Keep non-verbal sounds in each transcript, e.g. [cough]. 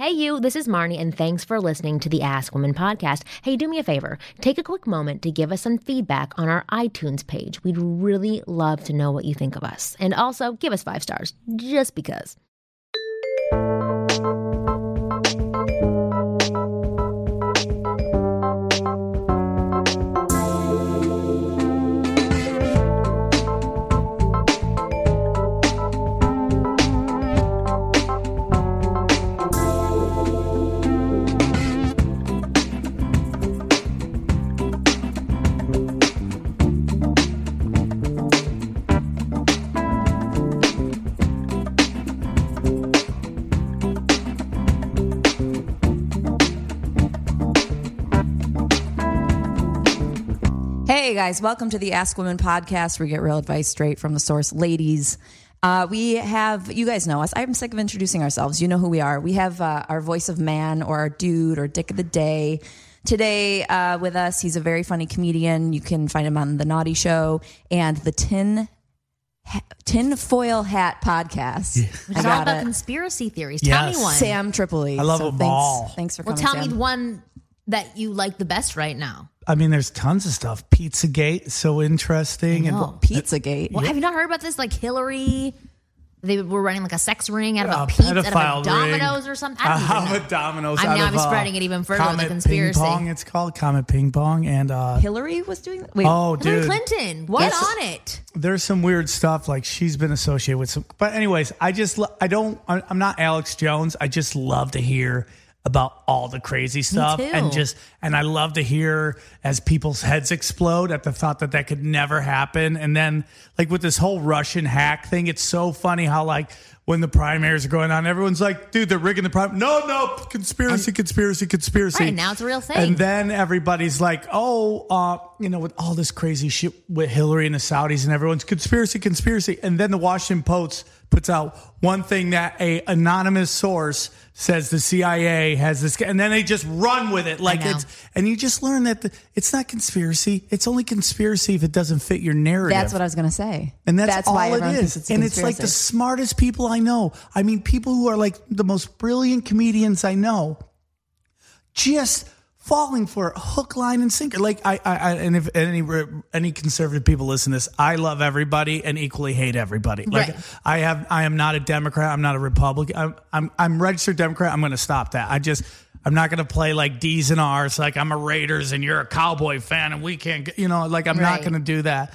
Hey, you, this is Marnie, and thanks for listening to the Ask Women podcast. Hey, do me a favor. Take a quick moment to give us some feedback on our iTunes page. We'd really love to know what you think of us. And also, give us five stars, just because. Guys, welcome to the Ask Women podcast where we get real advice straight from the source. Ladies, uh, we have, you guys know us. I'm sick of introducing ourselves. You know who we are. We have uh, our voice of man or our dude or dick of the day. Today uh, with us, he's a very funny comedian. You can find him on The Naughty Show and the Tin ha- Tin Foil Hat podcast. Which is all about it. conspiracy theories. Tell Yes. me one. Sam Tripoli. I love So them thanks, all. Thanks for well, coming. tell me Sam. one that you like the best right now. I mean, there's tons of stuff. Pizzagate, is so interesting. I know. And Pizzagate. Well, have you not heard about this? Like Hillary, they were running like a sex ring out of a, a pizza, out of a Domino's ring. or something. I don't Uh, even [laughs] know. Domino's. I'm now of, I'm uh, spreading it even further with the conspiracy. Ping pong, it's called Comet Ping Pong, and uh, Hillary was doing that? Wait, oh, Hillary dude, Clinton, What? on it. there's some weird stuff. Like she's been associated with some. But anyways, I just I don't. I'm not Alex Jones. I just love to hear about all the crazy stuff and just and I love to hear as people's heads explode at the thought that that could never happen. And then like with this whole Russian hack thing it's so funny how like when the primaries are going on everyone's like dude they're rigging the prim no no conspiracy conspiracy conspiracy. Right, now it's a real thing. and then everybody's like oh uh you know with all this crazy shit with Hillary and the Saudis and everyone's conspiracy conspiracy. And then the Washington Post puts out one thing that a anonymous source says the CIA has this, and then they just run with it like it's, and you just learn that the, it's not conspiracy. It's only conspiracy if it doesn't fit your narrative. That's what I was going to say. And that's, all why it is. thinks and it's like the smartest people I know. I mean, people who are like the most brilliant comedians I know, just falling for it, hook, line, and sinker. Like I, I, I and if any any conservative people listen to this, I love everybody and equally hate everybody. Like Right. I have, I am not a Democrat. I'm not a Republican. I'm, I'm, I'm registered Democrat. I'm going to stop that. I just. I'm not going to play like D's and R's, like I'm a Raiders and you're a Cowboy fan and we can't, you know, like I'm not going to do that.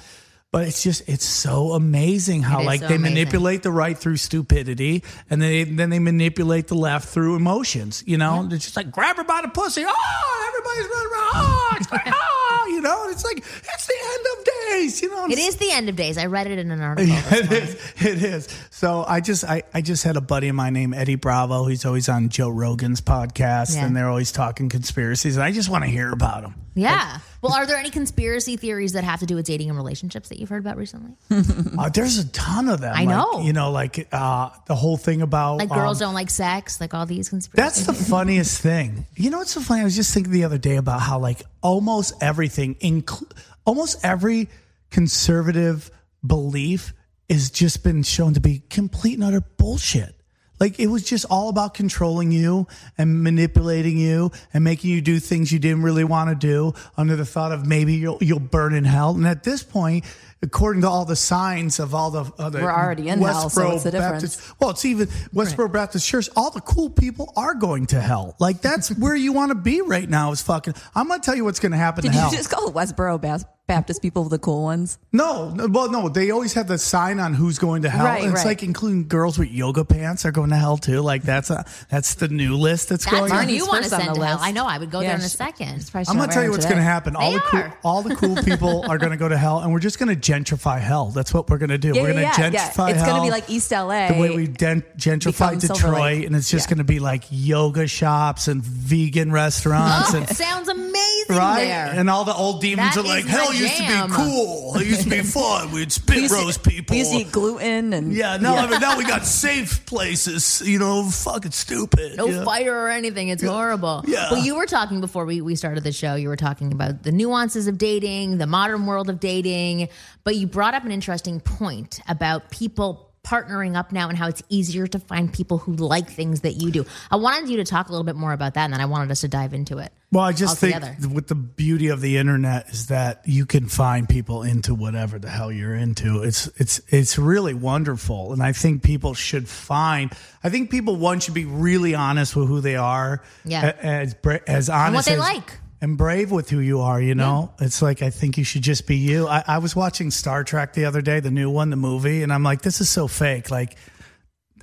But it's just, it's so amazing how like so they amazing. manipulate the right through stupidity and then they, then they manipulate the left through emotions. You know, they're just like grab her by the pussy. Oh, everybody's running around. Oh, it's like, oh, [laughs] you know, it's like it's the end of days. You know, It is the end of days. I read it in an [laughs] article. this it is. It is. So I just I, I just had a buddy of mine named Eddie Bravo. He's always on Joe Rogan's podcast, Yeah. and they're always talking conspiracies. And I just want to hear about them. Yeah. Well, are there any conspiracy theories that have to do with dating and relationships that you've heard about recently? [laughs] Uh, there's a ton of them. I Like, know. You know, like uh, the whole thing about Like girls um, don't like sex, like all these conspiracy. That's the funniest thing. You know what's so funny? I was just thinking the other day about how like almost everything, inclu- almost every conservative belief has just been shown to be complete and utter bullshit. Like it was just all about controlling you and manipulating you and making you do things you didn't really want to do under the thought of maybe you'll you'll burn in hell. And at this point, according to all the signs of all the other We're already in hell, so what's the difference? Baptist, well, it's even Westboro Baptist Church. All the cool people are going to hell. Like that's [laughs] where you want to be right now. Is fucking. I'm gonna tell you what's gonna happen Did to you hell. just call the Westboro Bas- Baptist people the cool ones? no, no, well, no. They always have the sign on who's going to hell. Right, and it's right. like including girls with yoga pants are going to hell too. Like that's a that's the new list that's, That's going who on. Marnie's you want to on send the to hell. list. I know. I would go there in a second. I'm gonna tell you what's gonna happen. All They the cool, are. all the cool people [laughs] are gonna go to hell, and we're just gonna gentrify hell. That's what we're gonna do. Yeah, we're gonna yeah, yeah, gentrify yeah. It's hell. gonna be like East LA. the way we den- gentrify Detroit, and it's just Yeah. gonna be like yoga shops and vegan restaurants oh, and. Sounds amazing Right, there. and all the old demons That are like, "Hell my used to be cool. It used to be [laughs] fun. We'd spit used roast people. We used to eat gluten and yeah, now now we got safe places. You know, fucking stupid. no fire or anything. It's horrible. Yeah. Well, you were talking before we, we started the show, you were talking about the nuances of dating, the modern world of dating, but you brought up an interesting point about people partnering up now and how it's easier to find people who like things that you do. I wanted you to talk a little bit more about that and then I wanted us to dive into it. Well, I just altogether. think with the beauty of the internet is that you can find people into whatever the hell you're into. It's it's it's really wonderful, and I think people should find. I think people one should be really honest with who they are. Yeah. a- as honest as what they as- like. And brave with who you are, you know? It's like, I think you should just be you. I, I was watching Star Trek the other day, the new one, the movie, and I'm like, this is so fake. Like,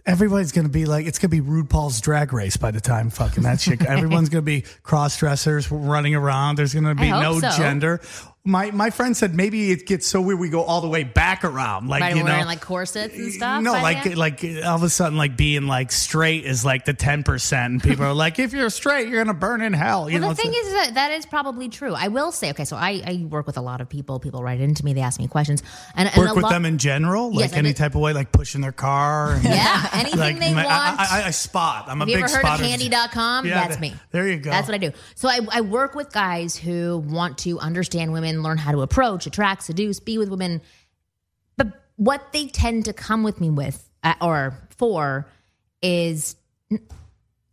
everybody's going to be like, it's going to be RuPaul's drag race by the time fucking that shit. Everyone's going to be cross dressers running around. There's going to be no so. gender. My my friend said maybe it gets so weird we go all the way back around. Like, Right, you know, like corsets and stuff. no, like then? like all of a sudden, like being like straight is like the ten percent, and people are like, if you're straight, you're gonna burn in hell. You Well, know, the thing is that that is probably true. I will say, okay, so I, I work with a lot of people. People write into me, they ask me questions, and, and work a with lot, them in general, Yes, like I any type of way, like pushing their car. And, [laughs] Yeah, [laughs] anything like they my- want. I, I, I spot. I'm a Have you big ever heard spotter. of Handy.com? Yeah, That's me. There you go. That's what I do. So I, I work with guys who want to understand women, learn how to approach, attract, seduce, be with women. But what they tend to come with me with uh, or for is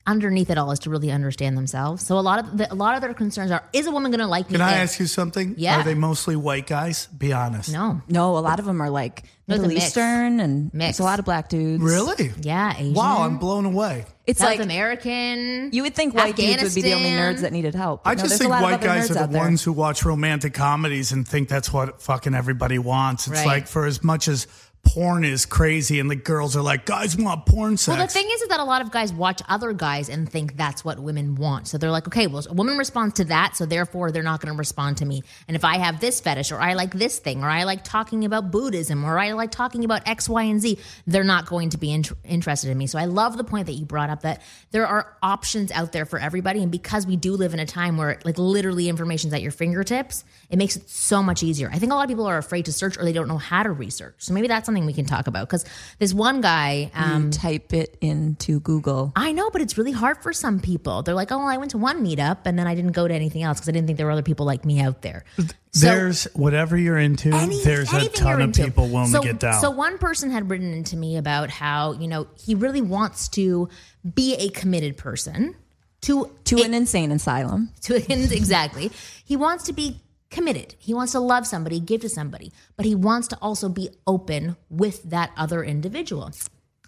underneath it all is to really understand themselves. So a lot of the, a lot of their concerns are: Is a woman going to like me? Can I if- ask you something? Yeah. Are they mostly white guys? Be honest. No. No, a lot of them are like It's a Middle mix. Eastern and Mix. a lot of black dudes. Really? Yeah. Asian. Wow, I'm blown away. It's South like American. you would think white dudes would be the only nerds that needed help. I No, just there's think white guys are the there. ones who watch romantic comedies and think that's what fucking everybody wants. It's Right. like for as much as porn is crazy and the girls are like, guys want porn sex. Well, the thing is, is that a lot of guys watch other guys and think that's what women want. So they're like, okay, well, a woman responds to that, so therefore they're not going to respond to me. And if I have this fetish, or I like this thing, or I like talking about Buddhism, or I like talking about X, Y, and Z, they're not going to be int- interested in me. So I love the point that you brought up that there are options out there for everybody. And because we do live in a time where, like, literally information's at your fingertips, it makes it so much easier. I think a lot of people are afraid to search or they don't know how to research. So maybe that's something we can talk about. Because this one guy, um, You type it into Google. I know, but it's really hard for some people. They're like, oh, well, I went to one meetup and then I didn't go to anything else because I didn't think there were other people like me out there. So there's whatever you're into, any- there's a ton of into. people willing so, to get down. So one person had written into me about how, you know, he really wants to be a committed person to To a- an insane asylum. [laughs] to exactly. He wants to be committed. He wants to love somebody, give to somebody, but he wants to also be open with that other individual.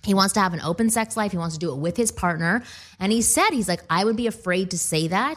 He wants to have an open sex life. He wants to do it with his partner. And he said, he's like, I would be afraid to say that.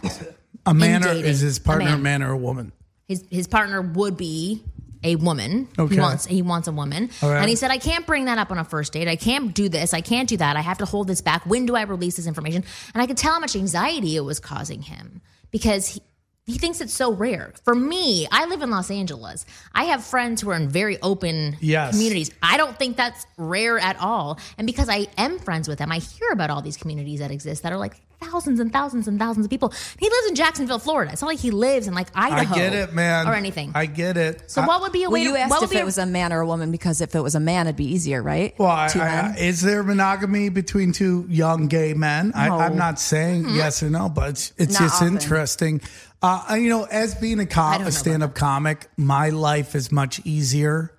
a man or dating. is his partner a man. man or a woman? His his partner would be a woman. Okay. He wants he wants a woman. Right. And he said, I can't bring that up on a first date. I can't do this. I can't do that. I have to hold this back. When do I release this information? And I could tell how much anxiety it was causing him because he he thinks it's so rare. For me, I live in Los Angeles. I have friends who are in very open Yes. communities. I don't think that's rare at all. And because I am friends with them, I hear about all these communities that exist that are like thousands and thousands and thousands of people. He lives in Jacksonville, Florida. It's not like he lives in like Idaho. I get it, man. Or anything. I get it. so I- what would be a Well, way you to, asked what would if be it a- was a man or a woman because if it was a man, it'd be easier, right? Well, I, Two I, men. is there monogamy between two young gay men? I, No. I'm not saying yes or no, but it's, it's just often. interesting. Uh, you know, as being a, I com- a stand-up comic, my life is much easier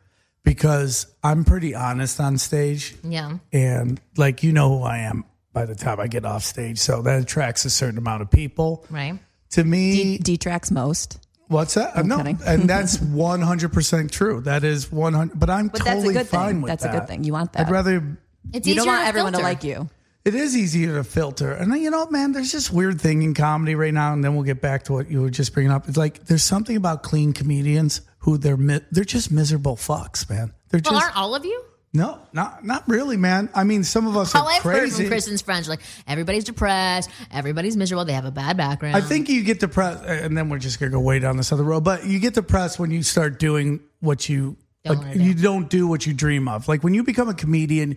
because I'm pretty honest on stage, yeah. and like you know who I am by the time I get off stage, so that attracts a certain amount of people. Right. To me, Detracts most. What's that? Uh, no, kidding. and that's [laughs] one hundred percent true. That is one hundred. But I'm But that's a totally good thing. fine with That's a good thing. You want that. I'd rather. It's You don't want to everyone to like you. It is easier to filter, and then, you know, man, there's this weird thing in comedy right now, and then we'll get back to what you were just bringing up. It's like there's something about clean comedians who they're mi- they're just miserable fucks, man. They're Well, just aren't all of you? No, not not really, man. I mean, some of us All are I've heard crazy. from Kristen's friends like everybody's depressed, everybody's miserable, they have a bad background. I think you get depressed, and then we're just gonna go way down this other road. But you get depressed when you start doing what you Don't like do. you don't do what you dream of. Like when you become a comedian,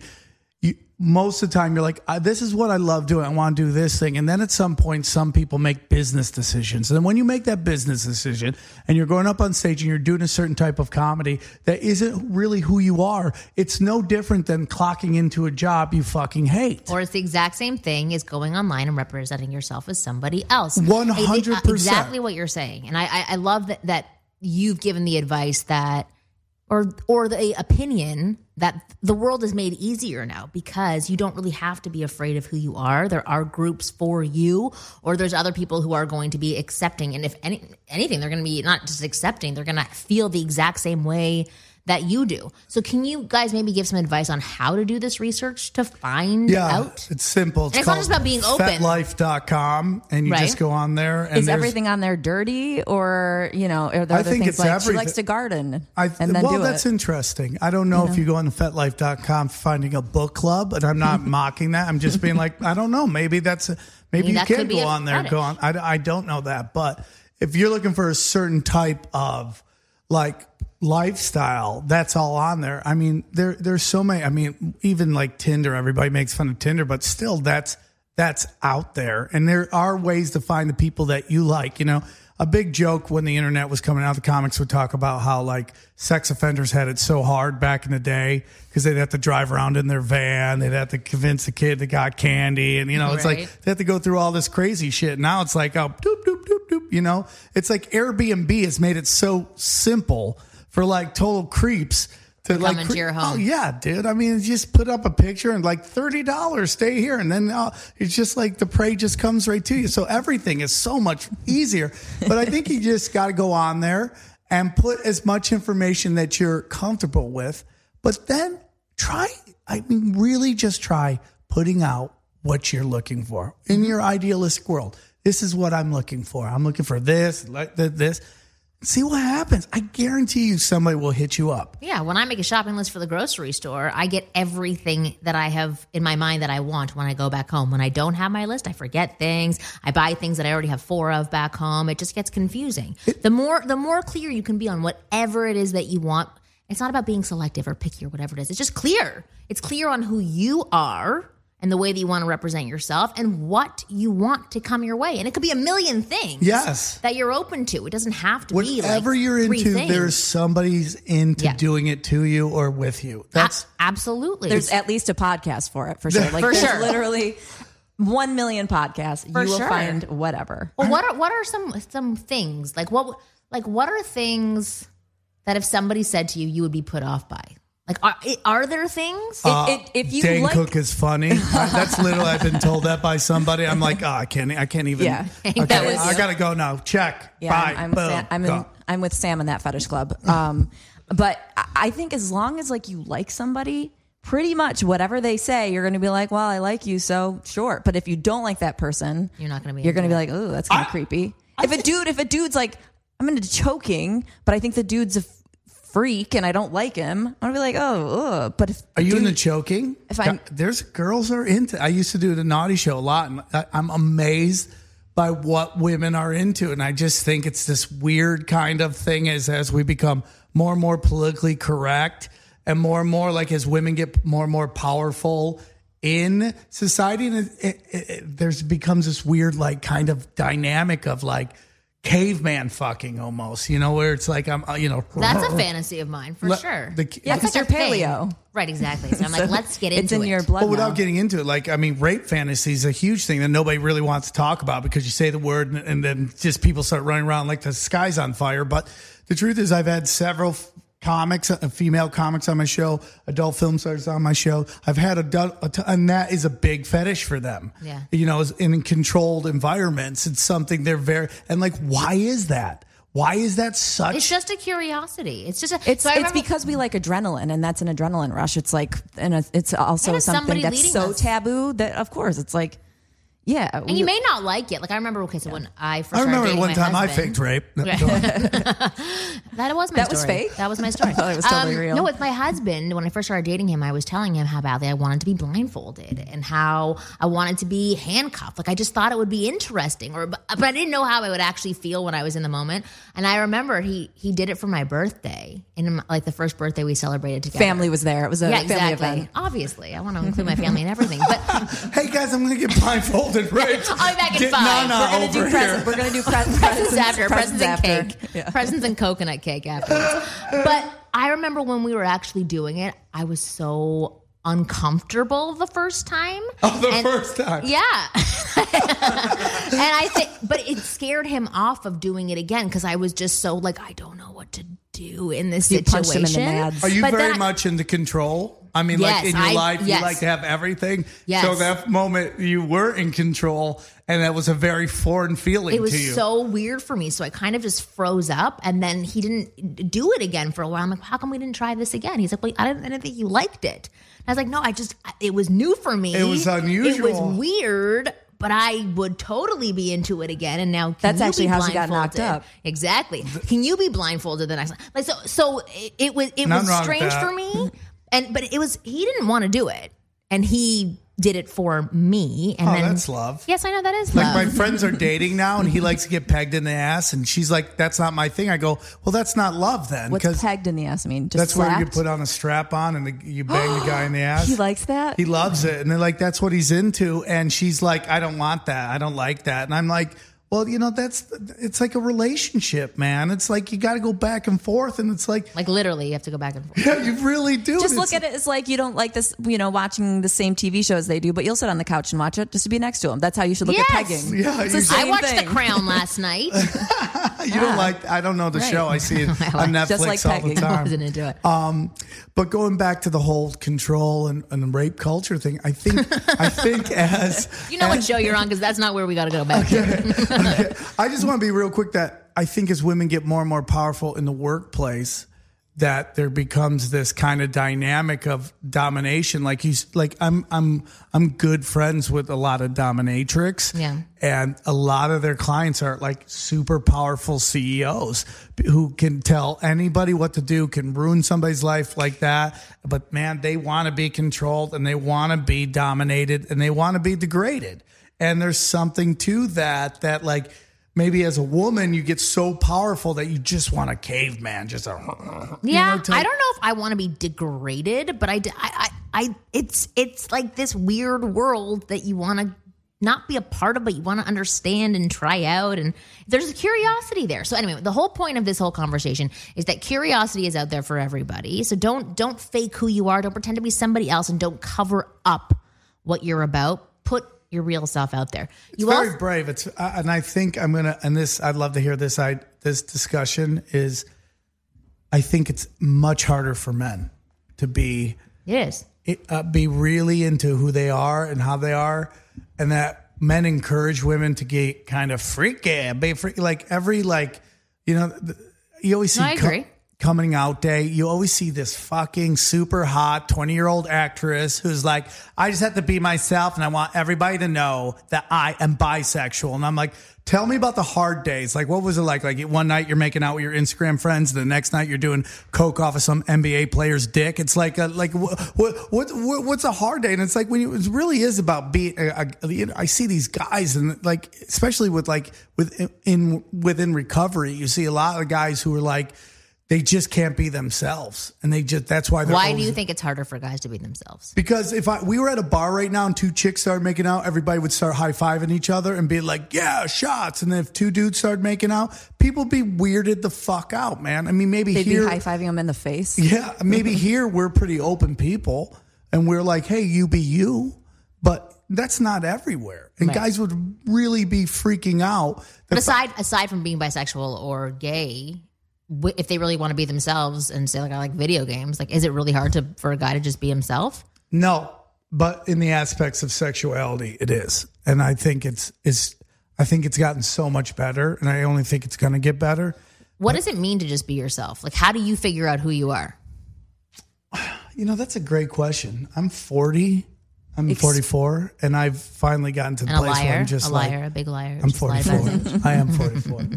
you most of the time you're like, "Uh, this is what I love doing. I want to do this thing. And then at some point, some people make business decisions. And then when you make that business decision and you're going up on stage and you're doing a certain type of comedy that isn't really who you are, it's no different than clocking into a job you fucking hate. Or it's the exact same thing as going online and representing yourself as somebody else. 100%. Exactly what you're saying. And I, I, I love that, that you've given the advice that, or, or the opinion that the world is made easier now because you don't really have to be afraid of who you are. There are groups for you, or there's other people who are going to be accepting. And if any, anything, they're going to be not just accepting, they're going to feel the exact same way that you do. So, can you guys maybe give some advice on how to do this research to find Yeah, out? it's simple. It's, And it's not just about being open. FetLife.com, and you Right. just go on there. And Is there's- everything on there dirty, or you know, are there I other think things it's like she likes to garden I, and then well, do that's it? interesting. I don't know if you go on FetLife.com finding a book club, and I'm not [laughs] mocking that. I'm just being like, I don't know. Maybe that's a, maybe mean, you that can go on there. fetish. Go on. I, I don't know that, but if you're looking for a certain type of like lifestyle, that's all on there. I mean, there there's so many. I mean, even like Tinder, everybody makes fun of Tinder, but still, that's that's out there, and there are ways to find the people that you like. You know, a big joke when the internet was coming out, the comics would talk about how like sex offenders had it so hard back in the day because they'd have to drive around in their van, they'd have to convince the kid that got candy, and you know, it's Right. like they have to go through all this crazy shit. Now it's like, oh, doop, doop, doop, doop. You know, it's like Airbnb has made it so simple for like total creeps to come like. into your home. Oh yeah, dude. I mean, just put up a picture and like thirty dollars, stay here, and then uh, it's just like the prey just comes right to you. So everything is so much easier. but I think you [laughs] just got to go on there and put as much information that you're comfortable with, but then try. I mean, really, just try putting out what you're looking for in your idealistic world. This is what I'm looking for. I'm looking for this, like this. See what happens. I guarantee you somebody will hit you up. Yeah, when I make a shopping list for the grocery store, I get everything that I have in my mind that I want when I go back home. When I don't have my list, I forget things. I buy things that I already have four of back home. It just gets confusing. The more the more clear you can be on whatever it is that you want, it's not about being selective or picky or whatever it is. It's just clear. It's clear on who you are and the way that you want to represent yourself and what you want to come your way. And it could be a million things. Yes. That you're open to. It doesn't have to be like Whatever you're three into, things. there's somebody's into Yeah. doing it to you or with you. That's A- absolutely. There's at least a podcast for it for sure. Like For sure. literally one million podcasts. For you will sure. find whatever. Well, what are what are some some things like what like what are things that if somebody said to you, you would be put off by? Like, are are there things? It- it- if you Dane like, Cook is funny. [laughs] I- that's literally I've been told that by somebody. I'm like, oh, I can't, I can't even. Yeah. [laughs] okay, That was I you. gotta go now. Check. Yeah, Bye. I'm, I'm, Boom. Sam, I'm, in, I'm with Sam in that fetish club. Um, but I- I think as long as like you like somebody, pretty much whatever they say, you're going to be like, well, I like you, so sure. But if you don't like that person, You're not gonna be You're going to be like, oh, that's kind of creepy. if a dude, if a dude's like, I'm into choking, but I think the dude's a f- freak and I don't like him, I'm gonna be like, oh, ugh. but if Are you dude, into choking? If I'm- there's girls are into. I used to do the naughty show a lot, and I, I'm amazed by what women are into, and I just think it's this weird kind of thing. As as we become more and more politically correct, and more and more like as women get more and more powerful in society, and it, it, it, there's becomes this weird like kind of dynamic of like caveman fucking almost, you know, where it's like I'm, uh, you know, That's a fantasy of mine for Le- sure. the- Yeah, That's 'cause like a you're thing. paleo. right? Exactly. So I'm like, [laughs] let's get into it's in it. your blood. But without now. getting into it, like I mean, rape fantasy is a huge thing that nobody really wants to talk about because you say the word and, and then just people start running around like the sky's on fire. But the truth is, I've had several f- comics, uh, female comics on my show, adult film stars on my show. I've had adult, and that is a big fetish for them. Yeah. you know, in controlled environments, it's something they're very and like. Why is that? Why is that such? It's just a curiosity. It's just a. It's so it's because we like adrenaline, and that's an adrenaline rush. It's like, and it's- it's also And something that's so us. taboo that, of course, it's like Yeah, And you may not like it. Like I remember, okay, so when I first I remember one dating my time I faked rape. No, Yeah. [laughs] [laughs] That was my story. That was fake? That was my [laughs] story. I thought it was totally um, real. No, with my husband, when I first started dating him, I was telling him how badly I wanted to be blindfolded and how I wanted to be handcuffed. Like I just thought it would be interesting, or but, but I didn't know how I would actually feel when I was in the moment. And I remember he he did it for my birthday, and like the first birthday we celebrated together. family was there. It was a yeah, family exactly. event. Obviously, I want to include my family and everything. But hey guys, I'm gonna get blindfolded. Right? I'll be back in Get five. Nana We're gonna over do here. presents. We're gonna do [laughs] presents, presents after, presents, and after. cake, Yeah. presents and coconut cake afterwards. but I remember when we were actually doing it, I was so uncomfortable the first time. [laughs] Oh, the And- first time. Yeah. [laughs] and I think, but it scared him off of doing it again because I was just so like, I don't know what to do in this You situation. punched him in the nads. Are you But very then I- much into control? I mean, Yes, like in your I- life, yes. you like to have everything. Yes. So that moment you were in control, and that was a very foreign feeling It to was you. so weird for me. So I kind of just froze up and then he didn't do it again for a while. I'm like, how come we didn't try this again? He's like, well, I didn't, I didn't think you liked it. And I was like, no, I just, it was new for me. It was unusual. It was weird, but I would totally be into it again. And now can That's you actually be how she got knocked up. Exactly. Can you be blindfolded the next time? Like, so, so it, it was, it Nothing was strange for me. And, but it was, he didn't want to do it. And he did it for me. And Oh, then, that's love. Yes, I know that is Like love. my friends are dating now, and he likes to get pegged in the ass, and she's like, "That's not my thing." I go, "Well, that's not love then, What's pegged in the ass? I mean, just that's where you slapped? put on a strap on and the, you bang the guy in the [gasps] ass." He likes that. He loves it, and they're like, "That's what he's into." And she's like, "I don't want that. I don't like that." And I'm like, "Well, you know, that's it's like a relationship, man. It's like you got to go back and forth, and it's like, like literally, you have to go back and forth. yeah, you really do. just look it's- at it as like you don't like this, you know, watching the same TV shows they do, but you'll sit on the couch and watch it just to be next to them. That's how you should look Yes. at pegging. Yeah, It's the same I watched thing. The Crown [laughs] last night. [laughs] You don't like. I don't know the Right. show. I see it [laughs] on Netflix Just like all the pegging. I time. wasn't into it. Um, but going back to the whole control and, and rape culture thing, I think I think as you know what show you're on because that's not where we got to go back to. I just want to be real quick that I think as women get more and more powerful in the workplace, that there becomes this kind of dynamic of domination. Like you, like I'm, I'm, I'm good friends with a lot of dominatrix, Yeah. and a lot of their clients are like super powerful CEOs who can tell anybody what to do, can ruin somebody's life like that. But man, they want to be controlled and they want to be dominated and they want to be degraded. And there's something to that that like maybe as a woman you get so powerful that you just want a caveman, just a [laughs] you Yeah, know, type- I don't know if I want to be degraded, but I, I, I, it's, it's like this weird world that you want to not be a part of, but you want to understand and try out. And there's a curiosity there. So anyway, the whole point of this whole conversation is that curiosity is out there for everybody. So don't, don't fake who you are. Don't pretend to be somebody else, and don't cover up what you're about. Put your real self out there. It's You very brave. It's uh, and I think I'm gonna and this I'd love to hear this. I this discussion is. I think it's much harder for men to be it is. uh, be really into who they are and how they are, and that men encourage women to get kind of freaky, be freaky. Like every like, you know, you always see No, I co- agree. Coming out day. You always see this fucking super hot twenty year old actress who's like, I just have to be myself, and I want everybody to know that I am bisexual. And I'm like. Tell me about the hard days. Like, what was it like? Like, one night you're making out with your Instagram friends, the next night you're doing coke off of some NBA player's dick. It's like, a, like, what, what, what, what's a hard day? And it's like when you, it really is about being. Uh, uh, I see these guys, and like, especially with like with in within recovery, you see a lot of guys who are like, they just can't be themselves, and they just that's why. They're Why do you think it's harder for guys to be themselves? because if I we were at a bar right now and two chicks started making out, everybody would start high fiving each other and be like, "Yeah, shots." And then if two dudes started making out, people be weirded the fuck out, man. I mean, maybe They'd here, be high fiving them in the face. [laughs] yeah, maybe here we're pretty open people and we're like, "Hey, you be you," but that's not everywhere. And Right. guys would really be freaking out. But aside aside from being bisexual or gay, wh- if they really want to be themselves and say like I like video games, like is it really hard to for a guy to just be himself? No, but in the aspects of sexuality, it is, and I think it's is. I think it's gotten so much better, and I only think it's going to get better. What does it mean to just be yourself? Like how do you figure out who you are? [sighs] You know, that's a great question. I'm 40, I'm 44, and I've finally gotten to the And a place where liar, I'm just like a like, liar, a big liar. I'm just lies about it. 44. [laughs] I am 44.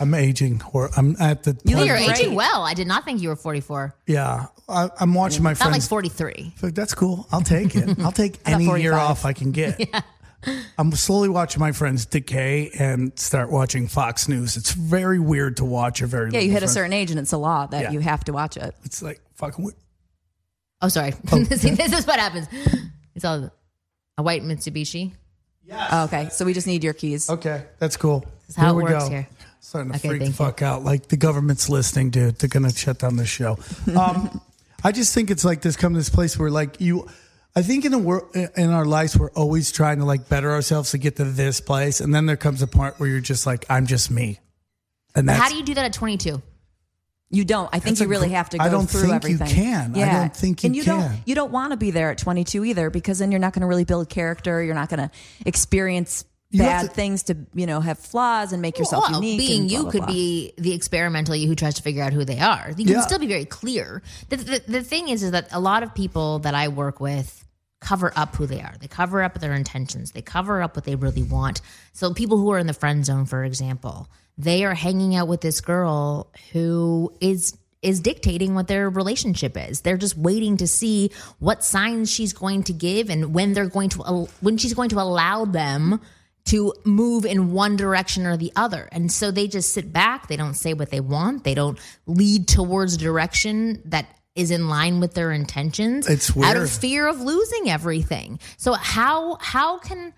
I'm aging, or I'm at the. You point You're Great. aging well. I did not think you were 44. yeah, I, I'm watching my friends. Not like friends. 43. Like, that's cool. I'll take it. [laughs] I'll take any year 45. off I can get. [laughs] I'm slowly watching my friends decay and start watching Fox News. It's very weird to watch a very Yeah, you little hit a friend. certain age and it's a law that Yeah. you have to watch it. It's like fucking. weird. Oh, sorry. Oh. See, this is what happens. It's all a white Mitsubishi. Oh, okay, so we just need your keys. Okay, that's cool. is how Here it we works go. here. Starting to Okay, freak the thank you. fuck out. Like the government's listening, dude. They're gonna shut down the show. [laughs] Um, I just think it's like this come to this place where like you. I think in the world in our lives we're always trying to like better ourselves to get to this place, and then there comes a point where you're just like, I'm just me. And that's how do you do that at 22? You don't. I think That's you really gr- have to go through everything. I don't through think you everything. can. I don't think you and you can. don't. You don't want to be there at 22 either, because then you're not going to really build character. You're not going to experience You bad to- things to you know have flaws and make yourself well, unique. being blah, you blah, could blah. be the experimental you who tries to figure out who they are. You Yeah. can still be very clear. The, the, the thing is, is that a lot of people that I work with cover up who they are. They cover up their intentions. They cover up what they really want. So people who are in the friend zone, for example, they are hanging out with this girl who is is dictating what their relationship is. They're just waiting to see what signs she's going to give and when they're going to when she's going to allow them to move in one direction or the other. And so they just sit back, they don't say what they want, they don't lead towards a direction that is in line with their intentions It's out of fear of losing everything. So how how can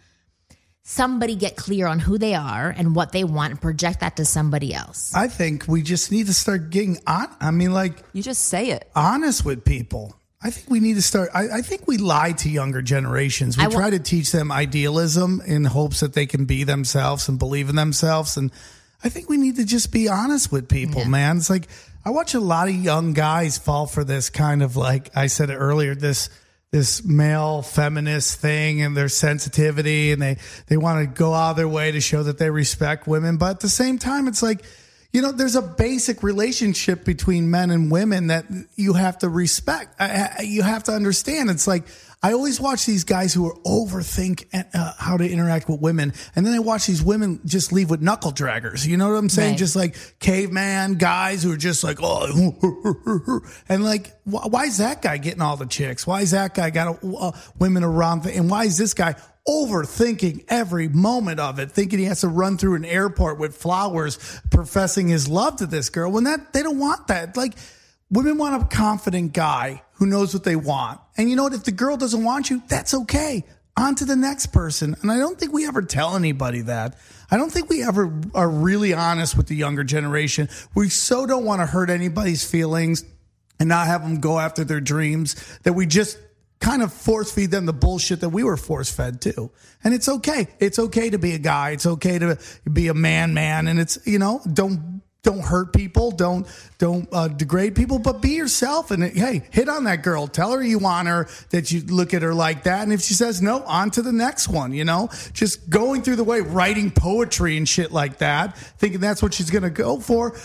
somebody get clear on who they are and what they want and project that to somebody else? I think we just need to start getting on. I mean, like You just say it. honest with people. I think we need to start. I, I think we lie to younger generations. We I wa- try to teach them idealism in hopes that they can be themselves and believe in themselves. And I think we need to just be honest with people, man. It's like I watch a lot of young guys fall for this kind of like I said earlier, this this male feminist thing and their sensitivity and they they want to go out of their way to show that they respect women. But at the same time, it's like you know, there's a basic relationship between men and women that you have to respect. You have to understand. It's like I always watch these guys who are overthink uh, how to interact with women, and then I watch these women just leave with knuckle draggers. You know what I'm saying? Right. Just like caveman guys who are just like oh, [laughs] and like wh- why is that guy getting all the chicks? Why is that guy got uh, women around? And why is this guy? overthinking every moment of it, thinking he has to run through an airport with flowers, professing his love to this girl. When that they don't want that. Like women want a confident guy who knows what they want. And you know what? If the girl doesn't want you, that's okay. On to the next person. And I don't think we ever tell anybody that. I don't think we ever are really honest with the younger generation. We so don't want to hurt anybody's feelings and not have them go after their dreams that we just kind of force feed them the bullshit that we were force fed too. And it's okay. It's okay to be a guy. It's okay to be a man, man. And it's, you know, don't, don't hurt people. Don't, don't uh, degrade people, but be yourself. And hey, hit on that girl. Tell her you want her, that you look at her like that. And if she says no, on to the next one, you know, just going through the way, writing poetry and shit like that, thinking that's what she's going to go for.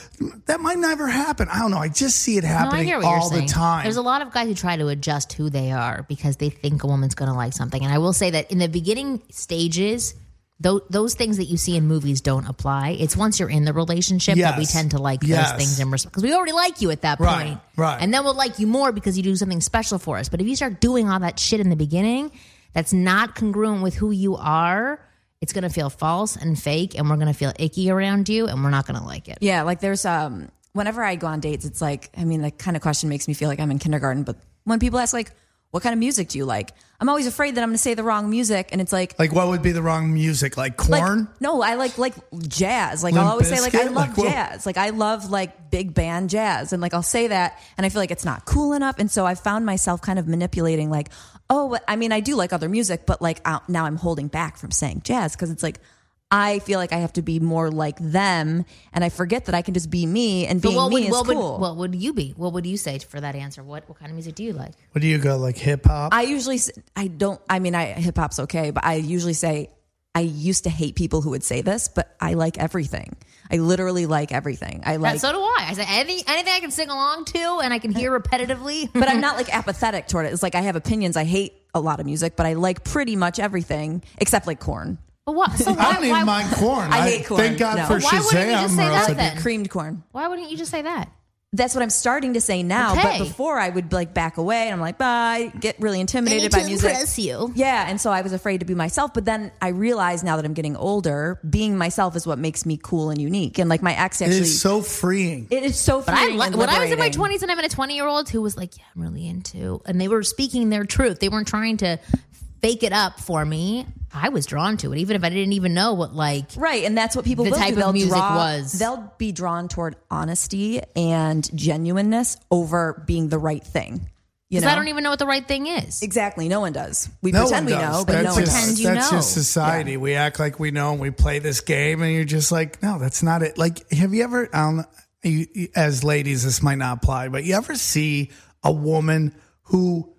That might never happen. I don't know. I just see it happening hear all the time. There's a lot of guys who try to adjust who they are because they think a woman's going to like something. And I will say that in the beginning stages, those, those things that you see in movies don't apply. It's once you're in the relationship that we tend to like Yes. those things and respect because we already like you at that Right, point. right. And then we'll like you more because you do something special for us. But if you start doing all that shit in the beginning, that's not congruent with who you are. It's going to feel false and fake, and we're going to feel icky around you, and we're not going to like it. Yeah, like there's um whenever I go on dates, it's like I mean, the kind of question makes me feel like I'm in kindergarten. But when people ask like, "What kind of music do you like?" I'm always afraid that I'm going to say the wrong music, and it's like. Like what would be the wrong music? Like Like, Korn? no, I like like jazz. Like Limp I'll always say like I love Like, jazz. Like I love like big band jazz, and like I'll say that, and I feel like it's not cool enough, and so I found myself kind of manipulating like, oh, I mean, I do like other music, but like now I'm holding back from saying jazz because it's like I feel like I have to be more like them, and I forget that I can just be me, and But being what me would, is what, cool. would, what would you be? What would you say for that answer? What what kind of music do you like? What do you go like hip hop? I usually s- I don't I mean I hip hop's okay, but I usually say I used to hate people who would say this, but I like everything. I literally like everything. I like so do I. I say anything, anything I can sing along to and I can hear [laughs] repetitively. but I'm not [laughs] like apathetic toward it. It's like I have opinions. I hate a lot of music, but I like pretty much everything except like corn. But what? So [laughs] why, I don't even why, mind corn. I hate corn. Thank God No. for Why wouldn't you Shazam. just say or that else then? Creamed corn. why wouldn't you just say that? That's what I'm starting to say now. Okay. But before I would like back away and I'm like, bah, I get really intimidated by music. you. Yeah, and so I was afraid to be myself. But then I realized now that I'm getting older, being myself is what makes me cool and unique. And like my ex It actually, is so freeing. it is so. But I freeing li- and when I was in my liberating. twenties and I met a twenty year old who was like, "Yeah, I'm really into," and they were speaking their truth. They weren't trying to fake it up for me. I was drawn to it, even if I didn't even know what like. Right, and that's what people the will type do. of They'll music draw, was. They'll be drawn toward honesty and genuineness over being the right thing. You Because know, I don't even know what the right thing is. exactly. No one does. We No pretend one we know, but that's no one just, Pretend does. you That's know. just society. We act like we know and we play this game, and you're just like, no, that's not it. Like, have you ever, um, you, you- as ladies, this might not apply, but you ever see a woman who l-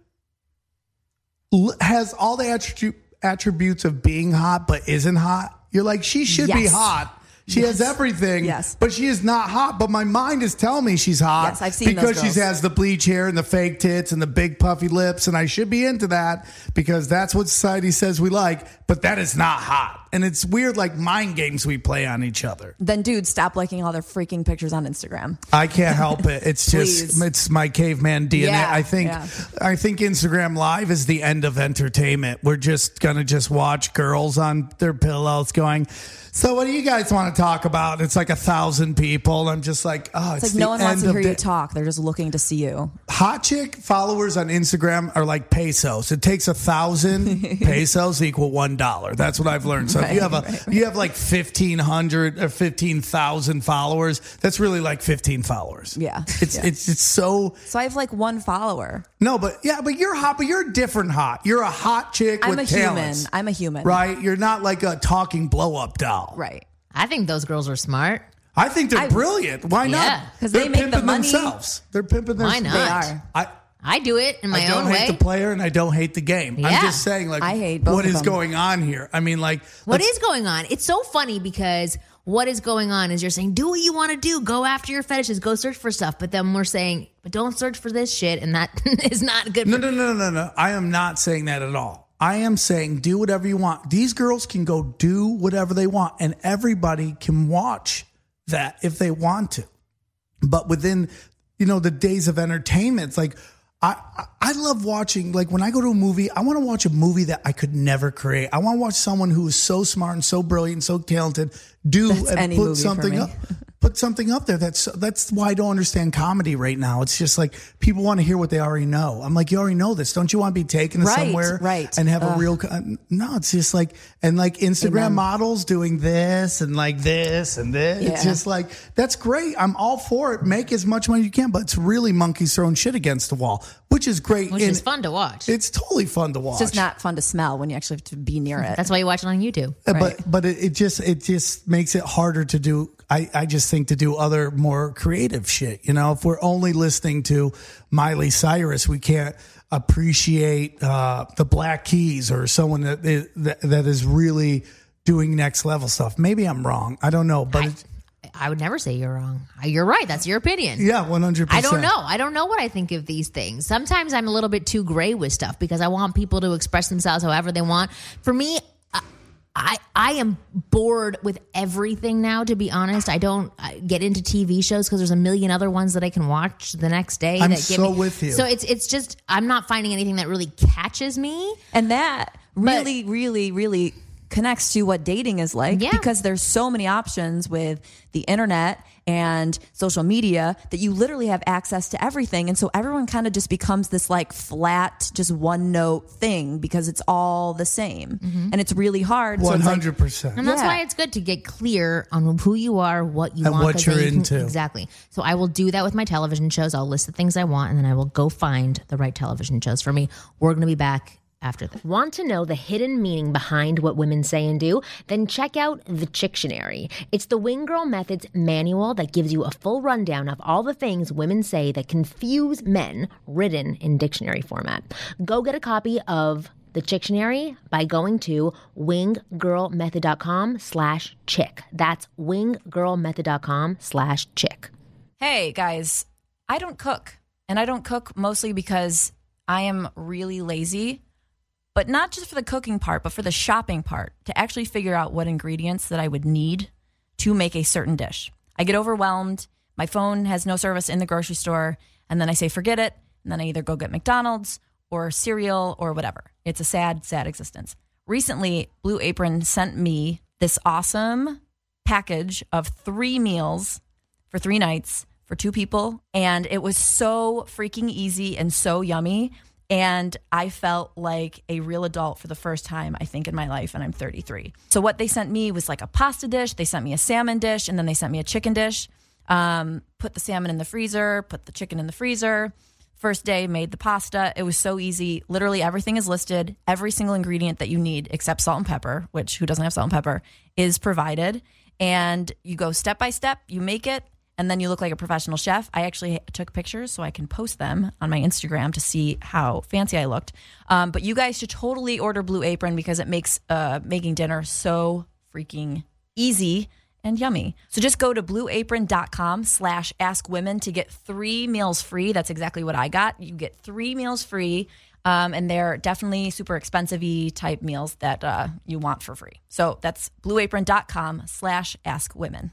has all the attribute, attributes of being hot but isn't hot? You're like, she should be hot. She has everything, Yes. but she is not hot. But my mind is telling me she's hot. Yes, I've seen because she has the bleach hair and the fake tits and the big puffy lips, and I should be into that because that's what society says we like. But that is not hot, and it's weird, like mind games we play on each other. Then, dude, stop liking all their freaking pictures on Instagram. I can't help it. It's [laughs] just it's my caveman DNA. Yeah, I think yeah. I think Instagram Live is the end of entertainment. We're just gonna just watch girls on their pillows going. So what do you guys want to talk about? It's like a thousand people. I'm just like, oh, it's, It's like no one wants to hear you talk. They're just looking to see you. Hot chick followers on Instagram are like pesos. It takes a thousand [laughs] pesos equal one dollar. That's what I've learned. So if you have a you have like fifteen hundred or fifteen thousand followers, that's really like fifteen followers. Yeah. it's Yeah. it's it's so So I have like one follower. no, but yeah, but you're hot, but you're a different hot. You're a hot chick I'm with a talents, human. I'm a human. right? You're not like a talking blow up doll, Right. I think those girls are smart. I think they're I- brilliant. Why not? Yeah. not? 'Cause They're they make the pimping money. themselves. They're pimping Why not? They are. I I do it in my I own way. I don't hate the player and I don't hate the game. I'm just saying, like, I hate both what of is them. going on here. I mean, like, What going on? It's so funny because what is going on is you're saying, do what you want to do, go after your fetishes, go search for stuff. But then we're saying, but don't search for this shit, and that [laughs] is not good. No, for no, no, no, no. I am not saying that at all. I am saying do whatever you want. These girls can go do whatever they want, and everybody can watch that if they want to. But within, you know, the days of entertainment, it's like I, I- love watching. Like when I go to a movie, I want to watch a movie that I could never create. I want to watch someone who is so smart and so brilliant and so talented do That's and put something me. up [laughs] put something up there. That's that's why I don't understand comedy right now. It's just like people want to hear what they already know. I'm like, you already know this. Don't you want to be taken to Right, somewhere right. and have a real? co- No, it's just like and like Instagram Amen. models doing this and like this and this. It's just like that's great. I'm all for it. Make as much money as you can, but it's really monkeys throwing shit against the wall, which is great. which and is fun to watch. It's totally fun to watch. It's just not fun to smell when you actually have to be near it. That's why you watch it on YouTube. Uh, Right. But but it, it just it just makes it harder to do. I, I just think to do other more creative shit. You know, if we're only listening to Miley Cyrus, we can't appreciate uh, the Black Keys or someone that is, that, that is really doing next level stuff. Maybe I'm wrong. I don't know, but it's, I would never say you're wrong. You're right. That's your opinion. yeah, one hundred I don't know. I don't know what I think of these things. Sometimes I'm a little bit too gray with stuff because I want people to express themselves however they want. For me, I I, I am bored with everything now. To be honest, I don't uh, get into TV shows because there's a million other ones that I can watch the next day. I'm that so me, with you. So it's it's just I'm not finding anything that really catches me. And that really, really, really connects to what dating is like Yeah. because there's so many options with the internet and social media that you literally have access to everything. And so everyone kind of just becomes this like flat, just one note thing because it's all the same. Mm-hmm. And it's really hard. So One it's like- hundred percent. And that's Yeah. why it's good to get clear on who you are, what you And want, what 'cause you're you can- into. exactly. So I will do that with my television shows. I'll list the things I want, and then I will go find the right television shows for me. We're going to be back after this. Want to know the hidden meaning behind what women say and do? Then check out the Chictionary. It's the Wing Girl Methods manual that gives you a full rundown of all the things women say that confuse men, written in dictionary format. Go get a copy of the Chictionary by going to winggirlmethod.com slash chick. That's winggirlmethod.com slash chick. Hey guys, I don't cook. And I don't cook mostly because I am really lazy. But not just for the cooking part, but for the shopping part to actually figure out what ingredients that I would need to make a certain dish. I get overwhelmed. My phone has no service in the grocery store. And then I say, forget it. And then I either go get McDonald's or cereal or whatever. It's a sad, sad existence. Recently, Blue Apron sent me this awesome package of three meals for three nights for two people. And it was so freaking easy and so yummy. And I felt like a real adult for the first time, I think, in my life. And I'm 33. So, what they sent me was like a pasta dish, they sent me a salmon dish, and then they sent me a chicken dish. Um, put the salmon in the freezer, put the chicken in the freezer. First day, made the pasta. It was so easy. Literally everything is listed. Every single ingredient that you need, except salt and pepper, which who doesn't have salt and pepper, is provided. And you go step by step, you make it, and then you look like a professional chef. I actually took pictures so I can post them on my Instagram to see how fancy I looked. Um, but you guys should totally order Blue Apron because it makes uh, making dinner so freaking easy and yummy. So just go to blueapron.com slash ask women to get three meals free. That's exactly what I got. You get three meals free. Um, and they're definitely super expensive type meals that uh, you want for free. So that's blueapron.com slash ask women.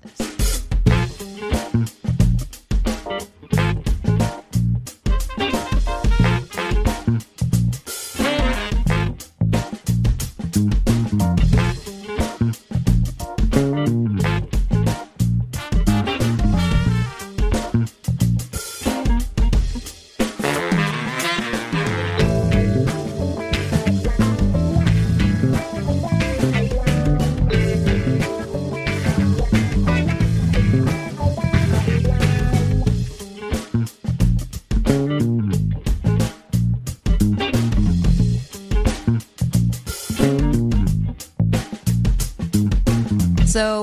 So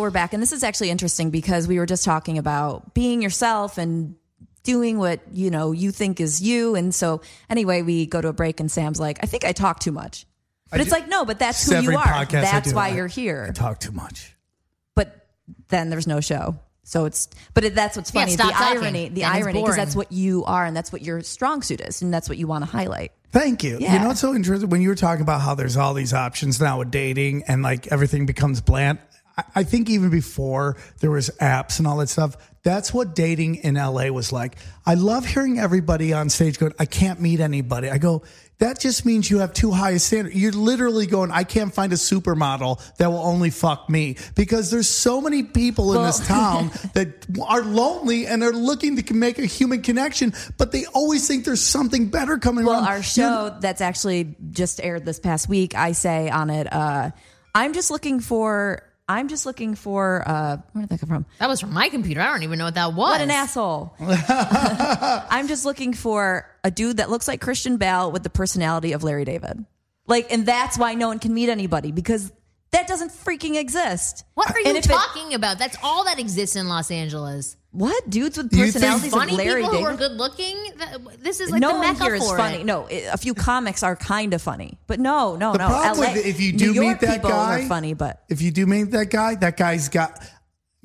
we're back, and this is actually interesting because we were just talking about being yourself and doing what you know you think is you. And so anyway, we go to a break, and Sam's like, "I think I talk too much," but it's like, no, but that's who you are. That's why I- you're here. I talk too much. But then there's no show. So it's, but it, that's what's Yeah, funny. stop the talking. irony, the Then it's irony, because that's what you are, and that's what your strong suit is, and that's what you want to highlight. Thank you. Yeah. You know what's so interesting? When you were talking about how there's all these options now with dating and like everything becomes bland, I, think even before there was apps and all that stuff, that's what dating in LA was like. I love hearing everybody on stage going, I can't meet anybody. I go, that just means you have too high a standard. You're literally going, I can't find a supermodel that will only fuck me because there's so many people in this [laughs] town that are lonely and are looking to make a human connection, but they always think there's something better coming Well, along. our show that's actually just aired this past week, I say on it, uh, I'm just looking for, I'm just looking for, uh, where did that come from? That was from my computer. I don't even know what that was. What an asshole. [laughs] I'm just looking for a dude that looks like Christian Bale with the personality of Larry David. Like, and that's why no one can meet anybody because that doesn't freaking exist. What are And you if it- talking about? That's all that exists in Los Angeles. What? Dudes with You personalities Funny of Larry people who are good looking. This is like no the one mecca here is for funny. it. No, a few comics are kind of funny, but no, no, The no. problem LA, with it, if you New do York meet that guy, are funny, but if you do meet that guy, that guy's got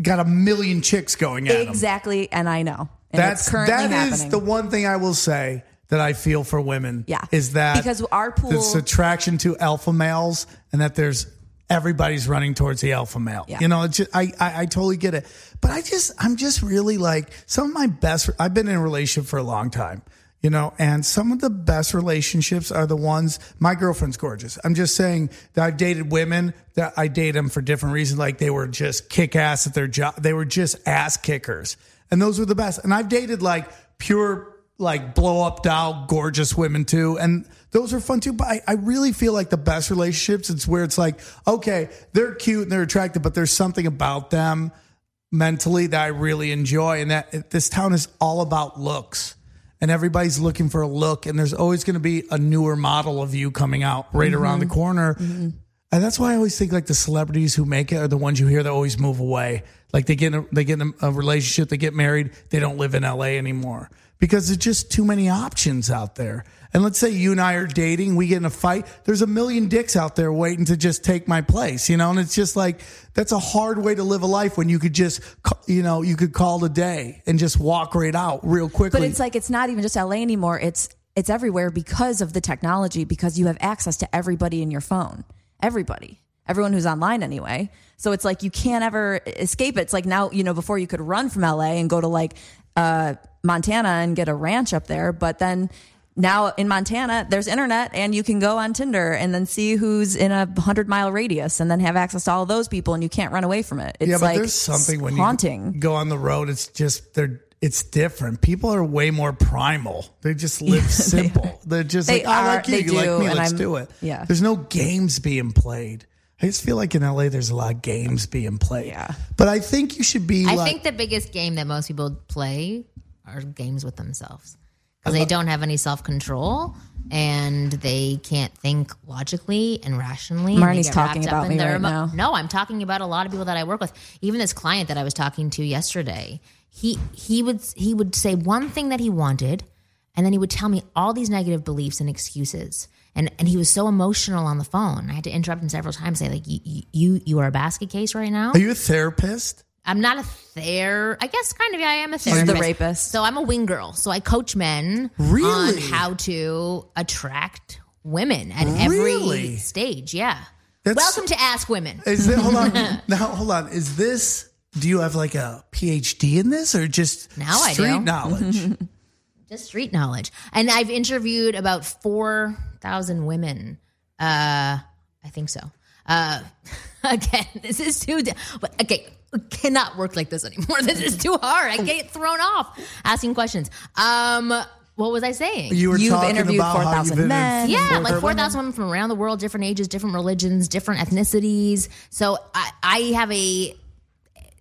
got a million chicks going at him. exactly, and I know. And That's it's currently that is happening. the one thing I will say that I feel for women. Yeah. is that Because our pool- this attraction to alpha males, and that there's everybody's running towards the alpha male. Yeah. You know, it's just, I, I I totally get it, but I just I'm just really like some of my best. I've been in a relationship for a long time. You know, and some of the best relationships are the ones. My girlfriend's gorgeous. I'm just saying that I've dated women that I date them for different reasons. Like they were just kick ass at their job. They were just ass kickers, and those were the best. And I've dated like pure like blow up doll gorgeous women too and those are fun too but I, I really feel like the best relationships it's where it's like okay they're cute and they're attractive but there's something about them mentally that i really enjoy and that this town is all about looks and everybody's looking for a look and there's always going to be a newer model of you coming out right around the mm-hmm. corner mm-hmm. and that's why I always think like the celebrities who make it are the ones you hear that always move away. Like they get in a, they get in a, a relationship, they get married, they don't live in LA anymore because there's just too many options out there. And let's say you and I are dating, we get in a fight. There's a million dicks out there waiting to just take my place, you know. And it's just like that's a hard way to live a life when you could just, you know, you could call the day and just walk right out real quickly. But it's like it's not even just LA anymore. It's it's everywhere because of the technology because you have access to everybody in your phone. Everybody. Everyone who's online anyway. So it's like you can't ever escape it. It's like now, you know, before you could run from LA and go to like uh, Montana and get a ranch up there, but then now in Montana, there's internet and you can go on Tinder and then see who's in a hundred mile radius and then have access to all those people and you can't run away from it. It's yeah, but like there's something when haunting. you go on the road. It's just they're it's different. People are way more primal. They just [laughs] live simple. They're just They like I are- like you, they you like do, me. Let's I'm- do it. yeah. There's no games being played. I just feel like in LA there's a lot of games being played. Yeah. But I think you should be I like think the biggest game that most people play are games with themselves because they uh-huh. don't have any self control and they can't think logically and rationally. and Marnie's get talking about me their right now. No, I'm talking about a lot of people that I work with. Even this client that I was talking to yesterday, he he would he would say one thing that he wanted, and then he would tell me all these negative beliefs and excuses. And, and he was so emotional on the phone. I had to interrupt him several times. Say like, you you you are a basket case right now. Are you a therapist? I'm not a ther. I guess kind of. Yeah, I am a the rapist. So I'm a wing girl. So I coach men Really? on how to attract women at every stage. Yeah. That's- Welcome to Ask Women. Is it hold on [laughs] now hold on. Is this do you have like a PhD in this or just Now I street do. knowledge? [laughs] Just street knowledge. And I've interviewed about four thousand women. Uh, I think so. Uh, [laughs] again, this is too. But okay, cannot work like this anymore. [laughs] This is too hard. I get thrown off asking questions. Um, what was I saying? You were You've talking interviewed about how 4,000 you've men. interviewed Yeah, for like 4,000 women from around the world, different ages, different religions, different ethnicities. So I, I have a,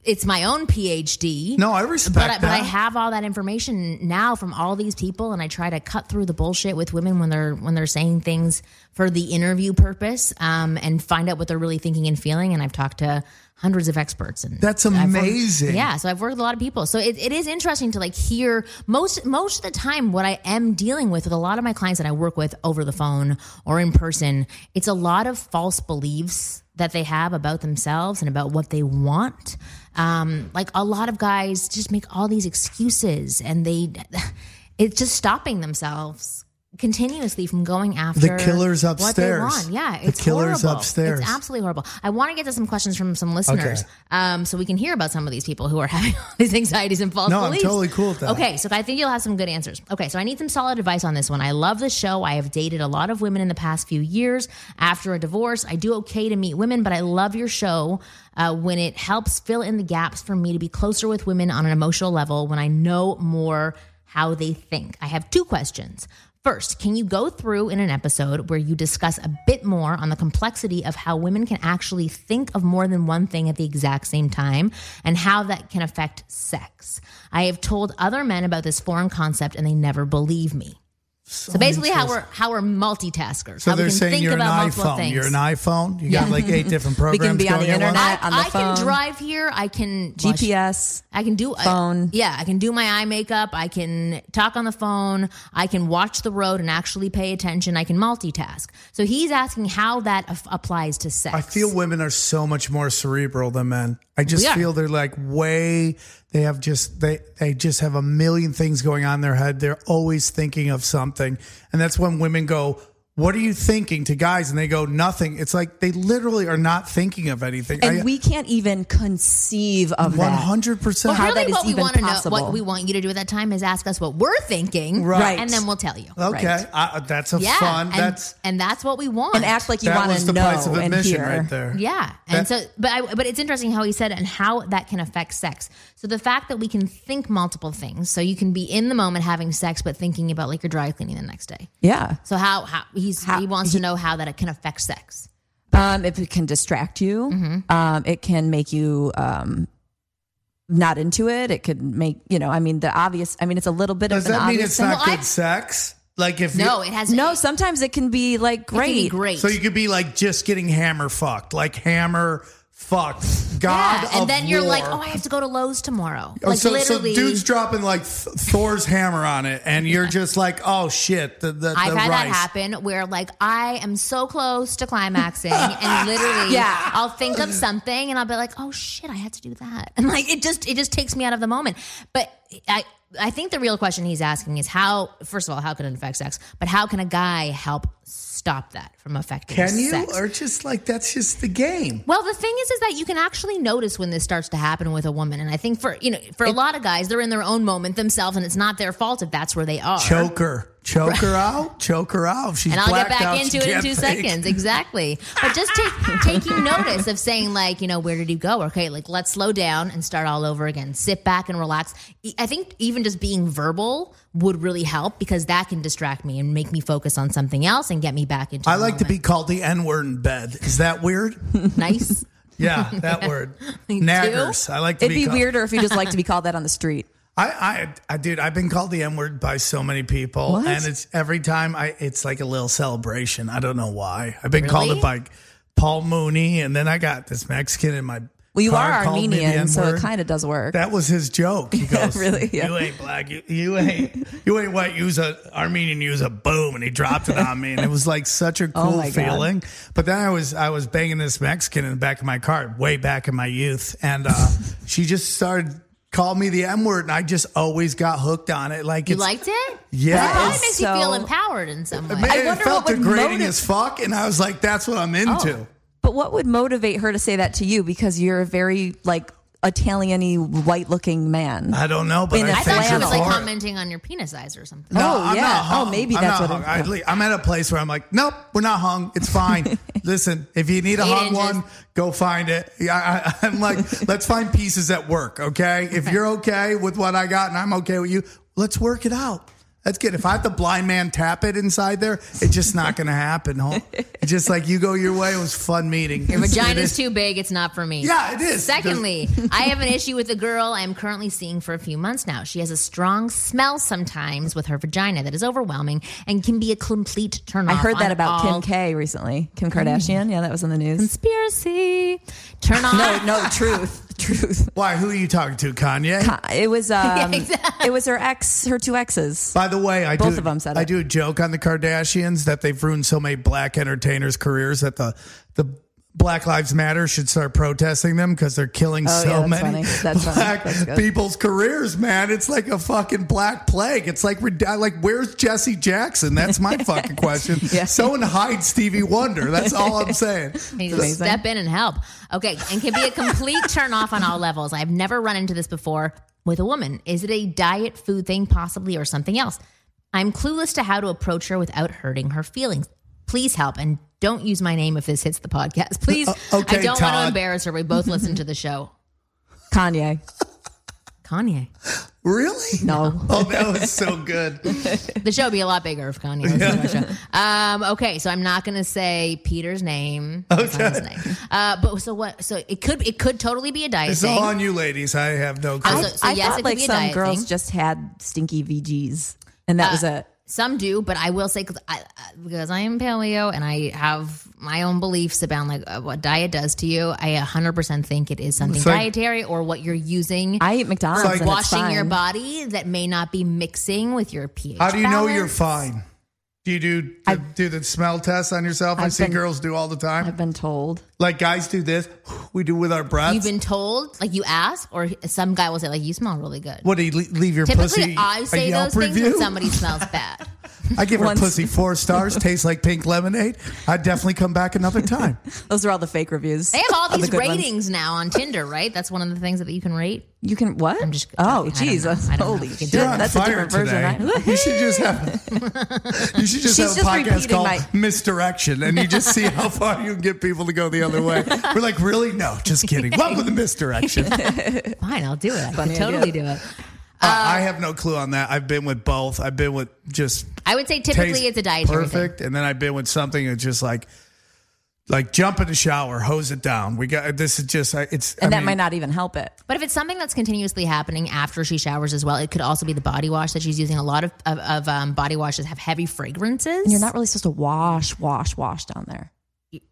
it's my own PhD. No, I respect but I, but I have all that information now from all these people, and I try to cut through the bullshit with women when they're when they're saying things for the interview purpose, um, and find out what they're really thinking and feeling. And I've talked to hundreds of experts, and That's I've worked- amazing. yeah, so I've worked with a lot of people. So it, it is interesting to like hear most most of the time what I am dealing with with a lot of my clients that I work with over the phone or in person. It's a lot of false beliefs that they have about themselves and about what they want. Um, like a lot of guys just make all these excuses and they [sighs] it's just stopping themselves continuously from going after the killer's upstairs. Yeah, The it's killer's horrible. upstairs. It's absolutely horrible. I want to get to some questions from some listeners, Okay. um, so we can hear about some of these people who are [laughs] having all these anxieties and false No, I'm beliefs. totally cool with that. Okay, so I think you'll have some good answers. Okay, so I need some solid advice on this one. I love the show. I have dated a lot of women in the past few years. After a divorce, I do okay to meet women, but I love your show uh, when it helps fill in the gaps for me to be closer with women on an emotional level when I know more how they think. I have two questions. First, can you go through in an episode where you discuss a bit more on the complexity of how women can actually think of more than one thing at the exact same time and how that can affect sex? I have told other men about this foreign concept and they never believe me. So, basically, how we're how we're multitaskers. So how we they're can saying think you're an about multiple iPhone. things. You're an iPhone. You got like eight different [laughs] We programs can be on going the at internet. I, on the I can drive here. I can watch- GPS. I can do uh, phone. yeah, I can do my eye makeup. I can talk on the phone. I can watch the road and actually pay attention. I can multitask. So he's asking how that af- applies to sex. I feel women are so much more cerebral than men. I just feel they're like way they have just they they just have a million things going on in their head. They're always thinking of something. And that's when women go, "What are you thinking?" to guys and they go, "Nothing." It's like they literally are not thinking of anything. And I- we can't even conceive of that. 100%. Well, how really, that is what we even want to know, possible. what we want you to do at that time, is ask us what we're thinking, Right. And then we'll tell you. okay, Right. I, uh, that's a Yeah, fun. and, that's and that's what we want. And act like you that want was to the know price of and admission right there. Yeah, and That- so, but I, but it's interesting how he said it and how that can affect sex. So the fact that we can think multiple things, so you can be in the moment having sex, but thinking about like your dry cleaning the next day. Yeah. So how how he's How- he wants to know how that it can affect sex. Um, if it can distract you, Mm-hmm. um, it can make you um, not into it. It could make you know. I mean, the obvious. I mean, it's a little bit Does of an that mean obvious it's thing. not Well, good I- sex? Like if No, you, it has No, It sometimes it can be like can be great. great. so you could be like just getting hammer fucked, like hammer fucked. God yeah, and of then you're like, oh, I have to go to Lowe's tomorrow. Oh, like so, literally, so dude's dropping like Th- Thor's hammer on it, and you're just like, oh shit, the the, I've the had rice. that happen where like I am so close to climaxing and [laughs] literally Yeah. I'll think of something and I'll be like, oh shit, I had to do that. [laughs] And like it just it just takes me out of the moment. But I I think the real question he's asking is how. First of all, how can it affect sex? But how can a guy help stop that from affecting? Sex? Can you? sex? Or just like that's just the game. Well, the thing is, is that you can actually notice when this starts to happen with a woman, and I think for you know, for a lot of guys, they're in their own moment themselves, and it's not their fault if that's where they are. Choke her. Choke her out. Choke her out. If She's and I'll get back out, into it in two think. seconds. Exactly. But just take, [laughs] taking notice of saying, like, you know, where did you go? Okay, like, let's slow down and start all over again. Sit back and relax. I think even just being verbal would really help because that can distract me and make me focus on something else and get me back into I the like to be called the N word in bed. Is that weird? [laughs] nice. Yeah, that word. [laughs] Naggers. I like to It'd be called- weirder if you just like to be called that on the street. I, I, I, dude, I've been called the N word by so many people, What? and it's every time I, it's like a little celebration. I don't know why. I've been called it by Paul Mooney, and then I got this Mexican in my. Well, you are called me the Armenian, so it kind of does work. That was his joke. He [laughs] goes, really? Yeah. You ain't black. You, you ain't. You ain't white. Use a Armenian. Use a boom, and he dropped it on me, and it was like such a [laughs] Oh cool God. feeling. But then I was I was banging this Mexican in the back of my car, way back in my youth, and uh, she just started calling me the M word, and I just always got hooked on it. Like You it's, liked it? Yeah. It probably It's makes you feel empowered in some way. Man, I it felt what degrading motiv- as fuck, and I was like, "That's what I'm oh. into." Oh. But what would motivate her to say that to you? Because you're a very like Italian-y, white-looking man. I don't know, but In I, a I think thought she was it's like hard. commenting on your penis size or something. No, Oh, I'm yeah. not Oh, maybe I'm that's not what it- hung. I le- I'm at a place where I'm like, nope, we're not hung. It's fine. [laughs] Listen, if you need a Eight hung inches. one, go find it. Yeah, I, I'm like, [laughs] let's find pieces at work, okay? If you're okay with what I got and I'm okay with you, let's work it out. That's good. If I have to blind man tap it inside there, it's just not going to happen. Huh? It's just like you go your way. It was fun meeting. Your [laughs] It's- it vagina's is- too big. It's not for me. Yeah, it is. Secondly, [laughs] I have an issue with a girl I am currently seeing for a few months now. She has a strong smell sometimes with her vagina that is overwhelming and can be a complete turn off. I heard that about all- Kim K recently. Kim Kardashian. Yeah, that was in the news. Conspiracy. Turn [laughs] off. No, no, truth, truth. [laughs] Why? Who are you talking to? Kanye? It was [laughs] um, it was her ex, her two exes. By the way, I Both do, of them said I it. do a joke on the Kardashians that they've ruined so many black entertainers' careers that the the Black Lives Matter should start protesting them because they're killing Oh, so yeah, that's many funny. That's funny. black That's people's careers. Man, it's like a fucking black plague. It's like like where's Jesse Jackson? That's my [laughs] fucking question. [laughs] Yeah. Someone hide Stevie Wonder. That's all I'm [laughs] saying. Need step in and help. Okay, and can be a complete turn off on all levels. I've never run into this before with a woman. Is it a diet food thing, possibly, or something else? I'm clueless to how to approach her without hurting her feelings. Please help and don't use my name if this hits the podcast. [laughs] Please, Uh, okay, I don't want to embarrass her. We both listen to the show. [laughs] Kanye. Kanye. Really? No. [laughs] Oh, that was so good. The show would be a lot bigger if Kanye was on the show. Um, okay, so I'm not going to say Peter's name. Okay. name. Uh, but so what? So it could it could totally be a diet It's thing. all on you, ladies. I have no clue. Uh, so, so I yes, thought it could like be a some diet girls thing. just had stinky VGs, and that was it. Some do, but I will say because I, I- because I am paleo and I have my own beliefs about like uh, what diet does to you. I 100% think it is something It's like- dietary or what you're using. I eat McDonald's like and it's washing your body that may not be mixing with your pH. How do you know you're fine? Do you do do, do the smell test on yourself? I I've see been- girls do all the time. I've been told. like guys do this. [sighs] We do with our breaths. You've been told, like you ask, or some guy will say, like you smell really good. what do you leave your Typically, pussy? I a say Yelp those things review? when somebody smells bad. [laughs] I give her Once- pussy four stars. Tastes like pink lemonade. I'd definitely come back another time. [laughs] Those are all the fake reviews. They have all of the these good ones. ratings now on Tinder, right? That's one of the things that you can rate. You can what? I'm just Oh, joking. I don't know. Jesus! I don't know. Holy You can shit! do You're on That's a fire different version. today. right? You should just have. [laughs] You should just She's have a just podcast repeating called my- Misdirection, and you just see how far you can get people to go the other way. We're like, really? No, just kidding. Welcome to Misdirection. [laughs] Fine, I'll do it. I Funny totally do it. I have no clue on that. I've been with both. I've been with just I would say typically it's a dietary thing. perfect, and then I've been with something that's just like. Like jump in the shower, hose it down. We got this is just it's And I that mean, might not even help it. But if it's something that's continuously happening after she showers as well, it could also be the body wash that she's using. A lot of, of, of um, body washes have heavy fragrances. And you're not really supposed to wash, wash, wash down there.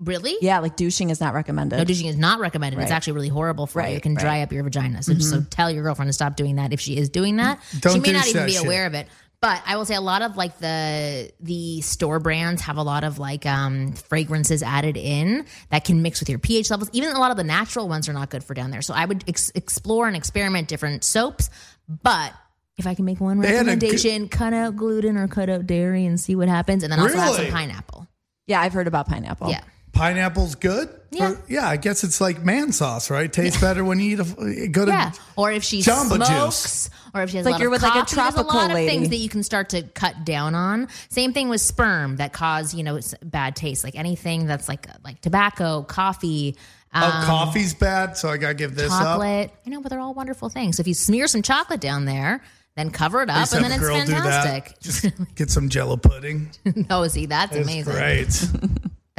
Really. Yeah, like douching is not recommended. No, douching is not recommended. It's actually really horrible for you. Right, It can dry up your vagina. So, so tell your girlfriend to stop doing that if she is doing that. Don't she may not even be shit. aware of it. But I will say a lot of like the the store brands have a lot of like um, fragrances added in that can mix with your pH levels. Even a lot of the natural ones are not good for down there. So I would ex- explore and experiment different soaps, but if I can make one They had good- recommendation, cut out gluten or cut out dairy and see what happens, and then also have some pineapple. Yeah, I've heard about pineapple. Yeah. Pineapple's good. Yeah. For- yeah. I guess it's like man sauce, right? Tastes better when you eat a go to. Yeah, or if she Jamba smokes, or if she has like a lot you're of with, like, a coffee, there's tropical a lot lady. of things that you can start to cut down on. Same thing with sperm that cause you know s- bad taste, like anything that's like like tobacco, coffee, Oh, um, coffee's bad, so I gotta give this up. chocolate. I know, but they're all wonderful things. So if you smear some chocolate down there, then cover it up, and then it's fantastic. Just get some Jello pudding. [laughs] oh, see, that's amazing. Right. [laughs]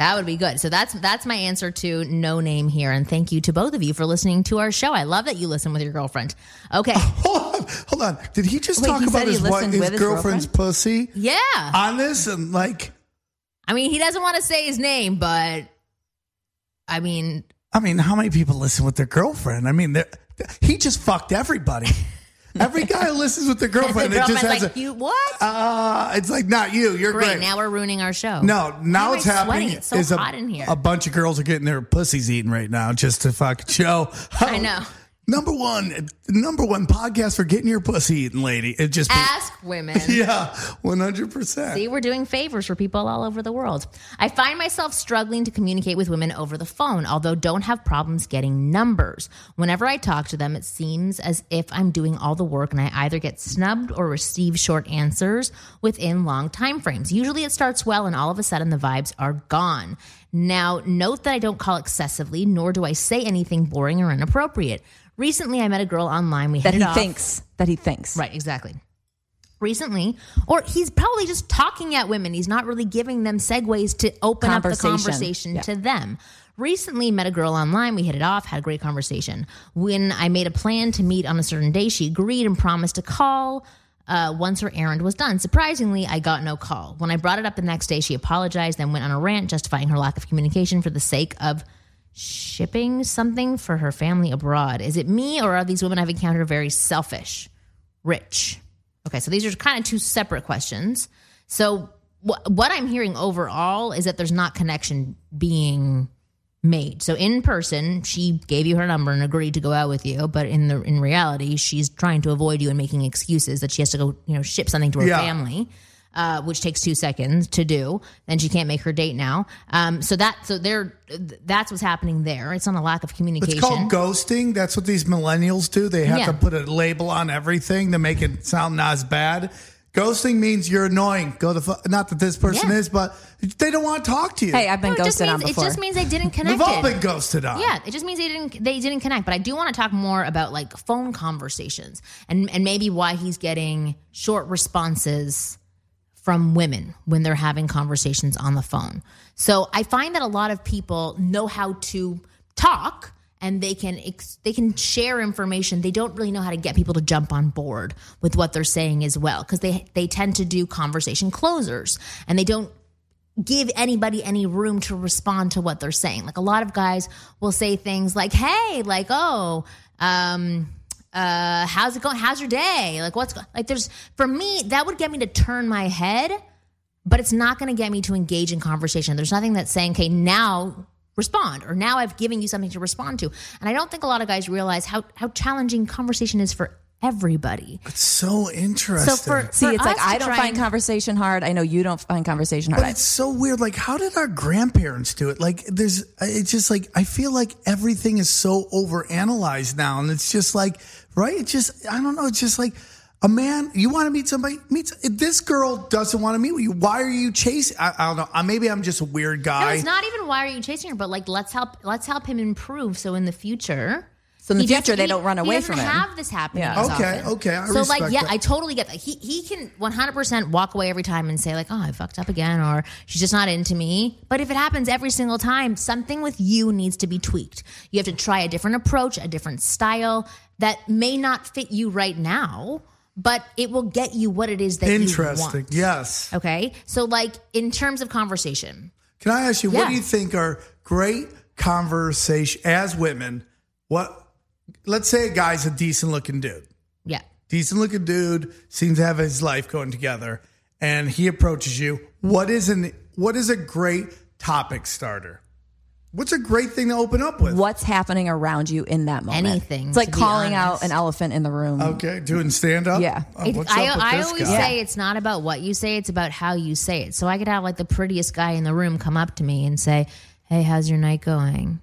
That would be good. So that's that's my answer to no name here, and thank you to both of you for listening to our show. I love that you listen with your girlfriend. Okay, [laughs] hold on, hold on. Did he just Wait, talk he about his, wife, his his girlfriend's pussy yeah. on this and like? I mean, he doesn't want to say his name, but I mean, I mean, how many people listen with their girlfriend? I mean, he just fucked everybody. Every guy who listens with their the girlfriend, it just has like, a. "You what?" Uh, it's like not you. You're Great. great. Now we're ruining our show. no, now what's happening sweating? It's so is a, hot in here. a bunch of girls are getting their pussies eaten right now just to fucking show. I know. Number one, number one podcast for getting your pussy eaten, lady. It just Ask women. [laughs] yeah, one hundred percent. See, we're doing favors for people all over the world. I find myself struggling to communicate with women over the phone, although don't have problems getting numbers. Whenever I talk to them, it seems as if I'm doing all the work and I either get snubbed or receive short answers within long time frames. Usually it starts well and all of a sudden the vibes are gone. Now, note that I don't call excessively, nor do I say anything boring or inappropriate. Recently, I met a girl online. We That hit he it off. thinks. That he thinks. Right, exactly. Recently, or he's probably just talking at women. He's not really giving them segues to open up the Conversation. conversation Yeah. to them. Recently, met a girl online. We hit it off, had a great conversation. When I made a plan to meet on a certain day, she agreed and promised to call uh, once her errand was done. Surprisingly, I got no call. When I brought it up the next day, she apologized, then went on a rant justifying her lack of communication for the sake of shipping something for her family abroad. Is it me or are these women I've encountered very selfish? Rich. Okay, so these are kind of two separate questions. So wh- what I'm hearing overall is that there's not connection being made. So in person, she gave you her number and agreed to go out with you, but in the in reality, she's trying to avoid you and making excuses that she has to go, you know, ship something to her Yeah. family. Uh, which takes two seconds to do. Then she can't make her date now. Um, so that so there, that's what's happening there. It's not a lack of communication. It's called ghosting. That's what these millennials do. They have Yeah. to put a label on everything to make it sound not as bad. Ghosting means you're annoying. Go the fu- not that this person Yeah. is, but they don't want to talk to you. Hey, I've been No, it just ghosted means on it before. just means they didn't [laughs] connect. We've all been ghosted on. Yeah, it just means they didn't they didn't connect. But I do want to talk more about like phone conversations and and maybe why he's getting short responses from women when they're having conversations on the phone. So I find that a lot of people know how to talk and they can ex- they can share information. They don't really know how to get people to jump on board with what they're saying as well because they they tend to do conversation closers and they don't give anybody any room to respond to what they're saying. Like a lot of guys will say things like, "Hey, like, oh, um, uh, how's it going? How's your day? Like, what's go-? like?" There's for me that would get me to turn my head, but it's not going to get me to engage in conversation. There's nothing that's saying, "Okay, now." Respond or now I've given you something to respond to. And I don't think a lot of guys realize how how challenging conversation is for everybody. It's so interesting. So for See, for it's like I don't find and- conversation hard. I know you don't find conversation hard. But it's so weird. Like, how did our grandparents do it? Like, there's, it's just like, I feel like everything is so overanalyzed now. And it's just like, right? It's just, I don't know. It's just like, a man, you want to meet somebody, meet, this girl doesn't want to meet with you. Why are you chasing? I, I don't know. Uh, Maybe I'm just a weird guy. No, guy. it's not even why are you chasing her, but like let's help let's help him improve so in the future. So in the future, they he- don't run away doesn't from him. have this happening. Yeah. Okay, often. okay, I so like, yeah, that. I totally get that. He he can 100 percent walk away every time and say like, oh, I fucked up again, or she's just not into me. But if it happens every single time, something with you needs to be tweaked. You have to try a different approach, a different style that may not fit you right now, but it will get you what it is that you Interesting. Yes. Okay, so like in terms of conversation, Can I ask you, what do you think are great conversation as women? What, let's say a guy's a decent looking dude. yeah. decent looking dude seems to have his life going together and he approaches you what is an what is a great topic starter What's a great thing to open up with? what's happening around you in that moment. Anything, It's like to be calling out an elephant in the room. Okay, doing stand uh, up. Yeah. Oh, It- I, I always guy? say it's not about what you say, it's about how you say it. So I could have like the prettiest guy in the room come up to me and say, Hey, how's your night going?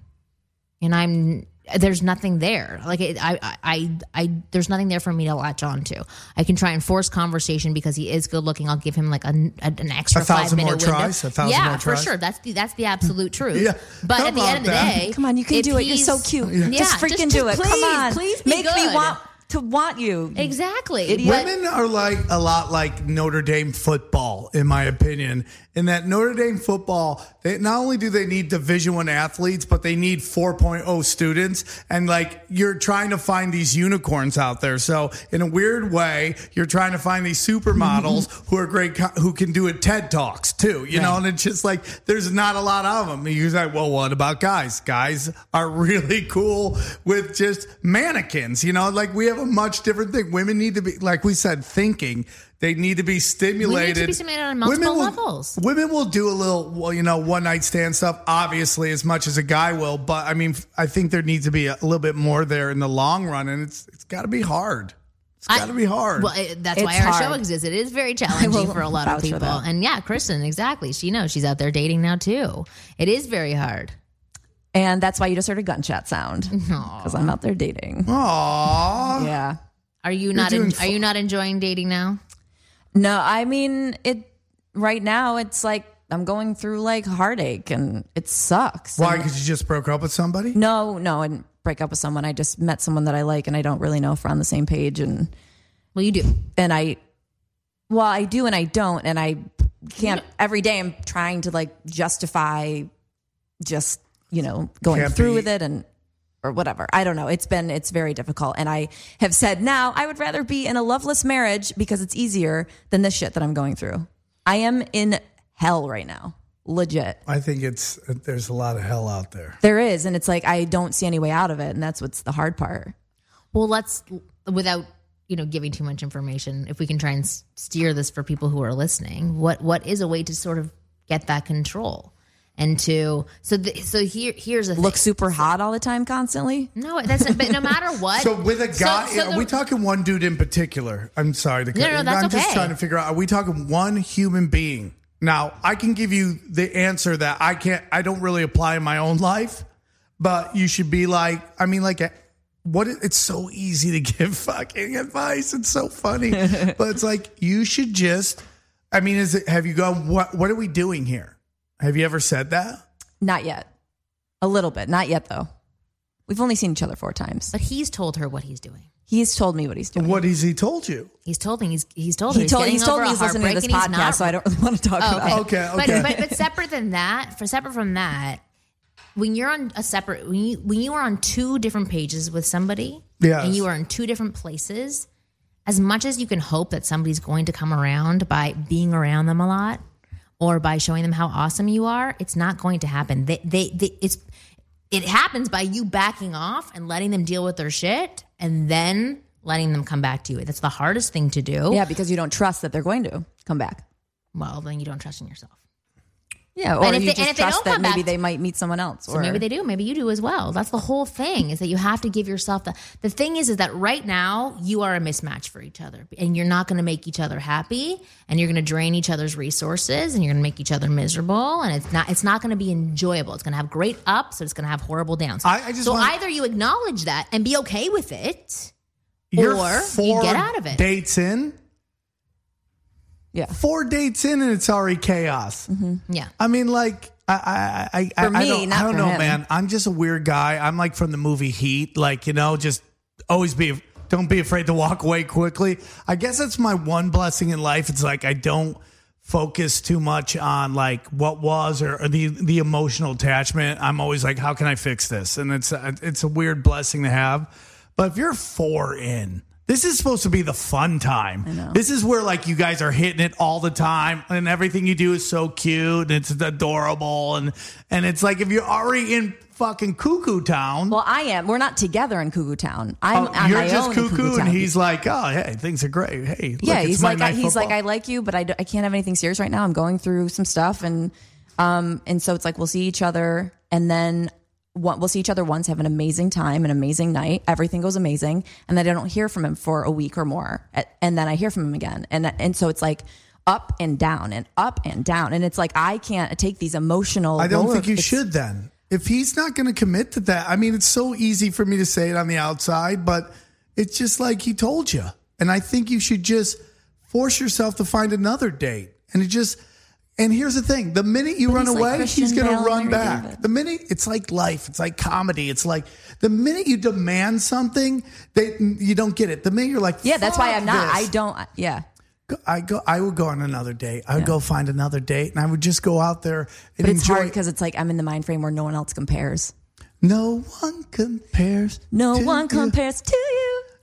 And I'm there's nothing there. Like it, I, I, I, I, there's nothing there for me to latch on to. I can try and force conversation because he is good looking. I'll give him like a, a- an extra A thousand five minute more window. tries? A thousand yeah, more for sure. That's the that's the absolute [laughs] truth. Yeah. But How at the end of the that? day, Come on, you can do it. You're so cute. Yeah, Just freaking do it. please, Come on. please be Make me good. want to want you. exactly. But- Women are like a lot like Notre Dame football, in my opinion. In that Notre Dame football, they not only do they need Division One athletes, but they need 4.0 students, and like you're trying to find these unicorns out there. So in a weird way, you're trying to find these supermodels [laughs] who are great, who can do it TED talks too. You know, and it's just like there's not a lot of them. You're like, well, what about guys? Guys are [laughs] really cool with just mannequins. You know, like we have a much different thing. Women need to be, like we said, thinking. They need to be stimulated. Need to be stimulated on multiple will, levels. Women will do a little, well, you know, one night stand stuff, obviously, as much as a guy will. But I mean, I think there needs to be a little bit more there in the long run, and it's it's got to be hard. It's got to be hard. Well, it, that's It's why our show exists. It is very [laughs] challenging for a lot of people. And yeah, Kristen, exactly. She knows she's out there dating now too. It is very hard. And that's why you just heard a gunshot sound. Because I'm out there dating. Aww. Yeah. Are you not? doing En- fu- are you not enjoying dating now? No, I mean it right now it's like I'm going through like heartache and it sucks. Why? Because you just broke up with somebody? no, no, I didn't break up with someone. I just met someone that I like and I don't really know if we're on the same page and Well, you do. and I well, I do and I don't and I can't every day I'm trying to like justify just, you know, going Can't through be- with it and or whatever. I don't know. It's been it's very difficult and I have said now I would rather be in a loveless marriage because it's easier than this shit that I'm going through. I am in hell right now. Legit. I think it's there's a lot of hell out there. There is and it's like I don't see any way out of it and that's what's the hard part. Well, let's without you know giving too much information. If we can try and steer this for people who are listening, what what is a way to sort of get that control and to so the, so here here's a Look super hot all the time constantly. No, that's but no matter [laughs] what. So with a guy, so are the- we talking one dude in particular? I'm sorry to cut. No, no, you. that's I'm just trying to figure out. Are we talking one human being? Now, I can give you the answer that I can't. I don't really apply in my own life, but you should be like. I mean, like. What it's so easy to [laughs] give fucking advice. It's so funny, [laughs] but it's like you should just. I mean, is it? Have you gone? What What are we doing here? Have you ever said that? Not yet. A little bit. Not yet though. We've only seen each other four times. but he's told her what he's doing. He's told me what he's doing. What has he told you? He's told me he's he's told her he told he's, he's told me he's listening to this heartbreak and he's podcast, not- so I don't really want to talk Oh, about okay. it. Okay, okay. But, but but separate than that, for separate from that, when you're on a separate when you when you are on two different pages with somebody, Yes. and you are in two different places, as much as you can hope that somebody's going to come around by being around them a lot or by showing them how awesome you are, it's not going to happen. They they, they it's it happens by you backing off and letting them deal with their shit and then letting them come back to you. That's the hardest thing to do. Yeah, because you don't trust that they're going to come back. Well, then you don't trust in yourself. Yeah, or And if you they- just and if they trust don't that come maybe back- they might meet someone else. So or maybe they do. Maybe you do as well. That's the whole thing. Is that you have to give yourself the. The thing is, is that right now you are a mismatch for each other, and you're not going to make each other happy, and you're going to drain each other's resources, and you're going to make each other miserable, and it's not. It's not going to be enjoyable. It's going to have great ups, or it's going to have horrible downs. I- I just so want- either you acknowledge that and be okay with it. You're Or you get out of it. Dates in. Yeah. four dates in and it's already chaos. Mm-hmm. Yeah. I mean, like, I, I, I, I, For I me, don't, not I don't know, him. man. I'm just a weird guy. I'm like from the movie Heat, like you know, just always be, don't be afraid to walk away quickly. I guess that's my one blessing in life. It's like I don't focus too much on like what was or, or the the emotional attachment. I'm always like, how can I fix this? And it's a, it's a weird blessing to have. But if you're four in, this is supposed to be the fun time. This is where like you guys are hitting it all the time, and everything you do is so cute and it's adorable, and and it's like if you're already in fucking cuckoo town. Well, I am. We're not together in Cuckoo Town. I'm oh, on you're my just own in cuckoo, and he's like, oh, hey, things are great. Hey, look, yeah, he's like Night he's like I like you, but I I can't have anything serious right now. I'm going through some stuff, and um and so it's like we'll see each other and then we'll see each other once, have an amazing time, an amazing night. Everything goes amazing, and then I don't hear from him for a week or more, and then I hear from him again, and and so it's like up and down and up and down, and it's like I can't take these emotional. I don't roller- think you should then. If he's not going to commit to that, I mean, it's so easy for me to say it on the outside, but it's just like he told you. And I think you should just force yourself to find another date. And it just, and here's the thing the minute you run he's like away, Christian he's going to run back. David. The minute, it's like life, it's like comedy. It's like the minute you demand something, they, you don't get it. The minute you're like, Yeah, that's why I'm not. this," I don't. Yeah. I go. I would go on another date. I would go find another date, and I would just go out there and But it's enjoy. hard because it's like I'm in the mind frame where no one else compares. no one compares. No one you. compares to.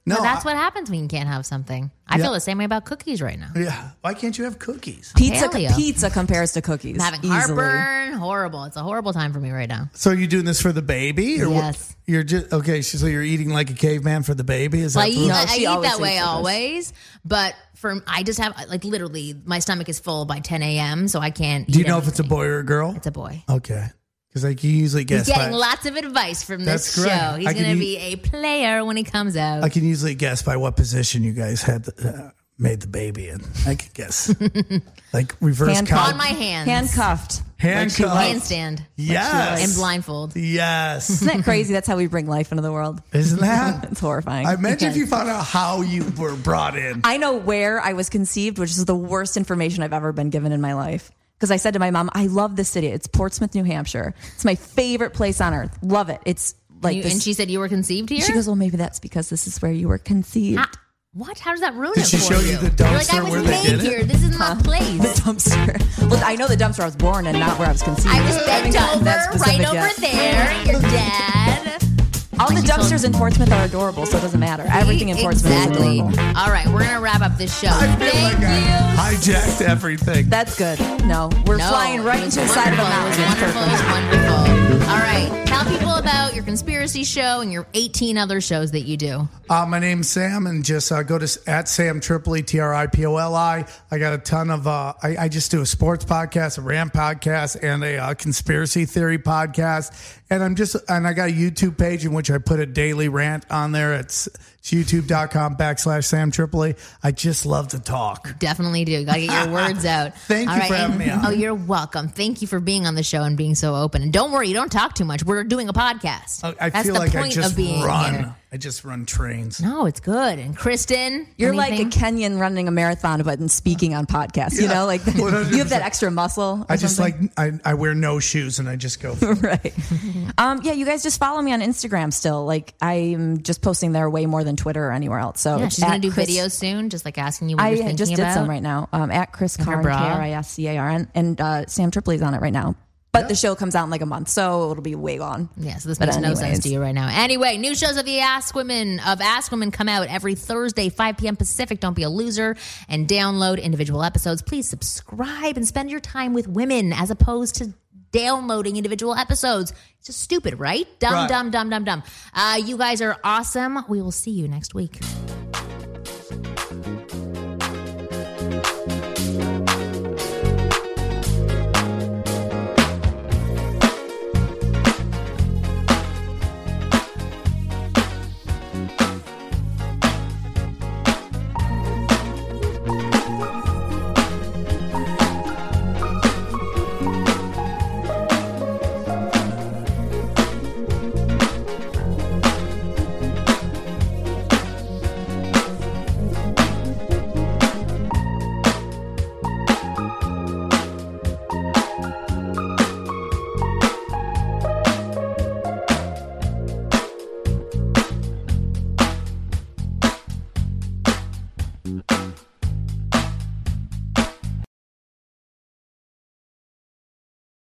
No, But that's I- what happens when you can't have something. I feel the same way about cookies right now. Yeah. Why can't you have cookies? Pizza, Paleo. pizza compares to cookies. I'm having easily. heartburn. Horrible. It's a horrible time for me right now. So are you doing this for the baby, or what- Yes. You're just okay. So you're eating like a caveman for the baby. Is So I eat, No, I she eat that way eats with us. always, but for I just have like literally my stomach is full by 10 a.m. So I can't. Do you eat know if it's a boy or a girl? It's a boy. Okay, because like you usually guess. He's getting by, lots of advice from this That's correct. show. He's going to be a player when he comes out. I can usually guess by what position you guys had uh, made the baby in. I can guess, [laughs] like reverse Handcuffed. count. On my hands. Handcuffed. Handcuffed. Handstand. Yes. And blindfold. Yes. Isn't that crazy? That's how we bring life into the world. Isn't that? [laughs] It's horrifying. I imagine if you found out how you were brought in. I know where I was conceived, which is the worst information I've ever been given in my life. Because I said to my mom, I love this city. It's Portsmouth, New Hampshire. It's my favorite place on earth. Love it. It's like You- this. and she said you were conceived here? she goes, Well, maybe that's because this is where you were conceived. What? How does that ruin Did it she for show you the You're like, I dumpster was where they made did it? here. This is my The place. [laughs] dumpster. Well, I know the dumpster I was born in, not where I was conceived. I was bent over that specific right over yet. there. Your dad. All the Like you told- dumpsters in Portsmouth are adorable, so it doesn't matter. Everything in Portsmouth exactly. is adorable. All right, we're gonna wrap up this show. I feel Thank like you. I hijacked everything. That's good. No, we're No, flying right into the side of a wonderful. mountain. It was wonderful. It wonderful. All right, tell people about your conspiracy show and your 18 other shows that you do. Uh, my name's Sam, and just uh, go to at Sam Tripoli T R I P O L I. I got a ton of. Uh, I, I just do a sports podcast, a rant podcast, and a uh, conspiracy theory podcast. And I'm just and I got a YouTube page in which I put a daily rant on there. It's, it's youtube.com backslash Sam Tripoli. I just love to talk. Definitely do. Gotta get your words [laughs] out. Thank All you for having and- me on. Oh, you're welcome. Thank you for being on the show and being so open. And don't worry, you don't talk too much. We're doing a podcast. I, I That's feel the like I just of being run. here. I just run trains. No, it's good. And Kristen, You're anything? like a Kenyan running a marathon, but in speaking on podcasts. You know, like you have that extra muscle. or I just something. like I, I wear no shoes and I just go. [laughs] right. Um, yeah, you guys just follow me on Instagram still. Like I'm just posting there way more than Twitter or anywhere else. So Yeah, she's gonna do Chris- videos soon, just like asking you what you're I thinking just did about. some right now. Um, at Chris her Karn, K bra. R I S C A R N, and uh, Sam Tripoli's on it right now. But the show comes out in like a month, so it'll be way gone. Yeah, so this But makes no sense to you right now. Anyway, new shows of the Ask Women of Ask Women come out every Thursday, 5 p.m. Pacific. Don't be a loser and download individual episodes. Please subscribe and spend your time with women as opposed to downloading individual episodes. It's just stupid, right? Dumb, Right. dumb, dumb, dumb, dumb. Uh, you guys are awesome. We will see you next week.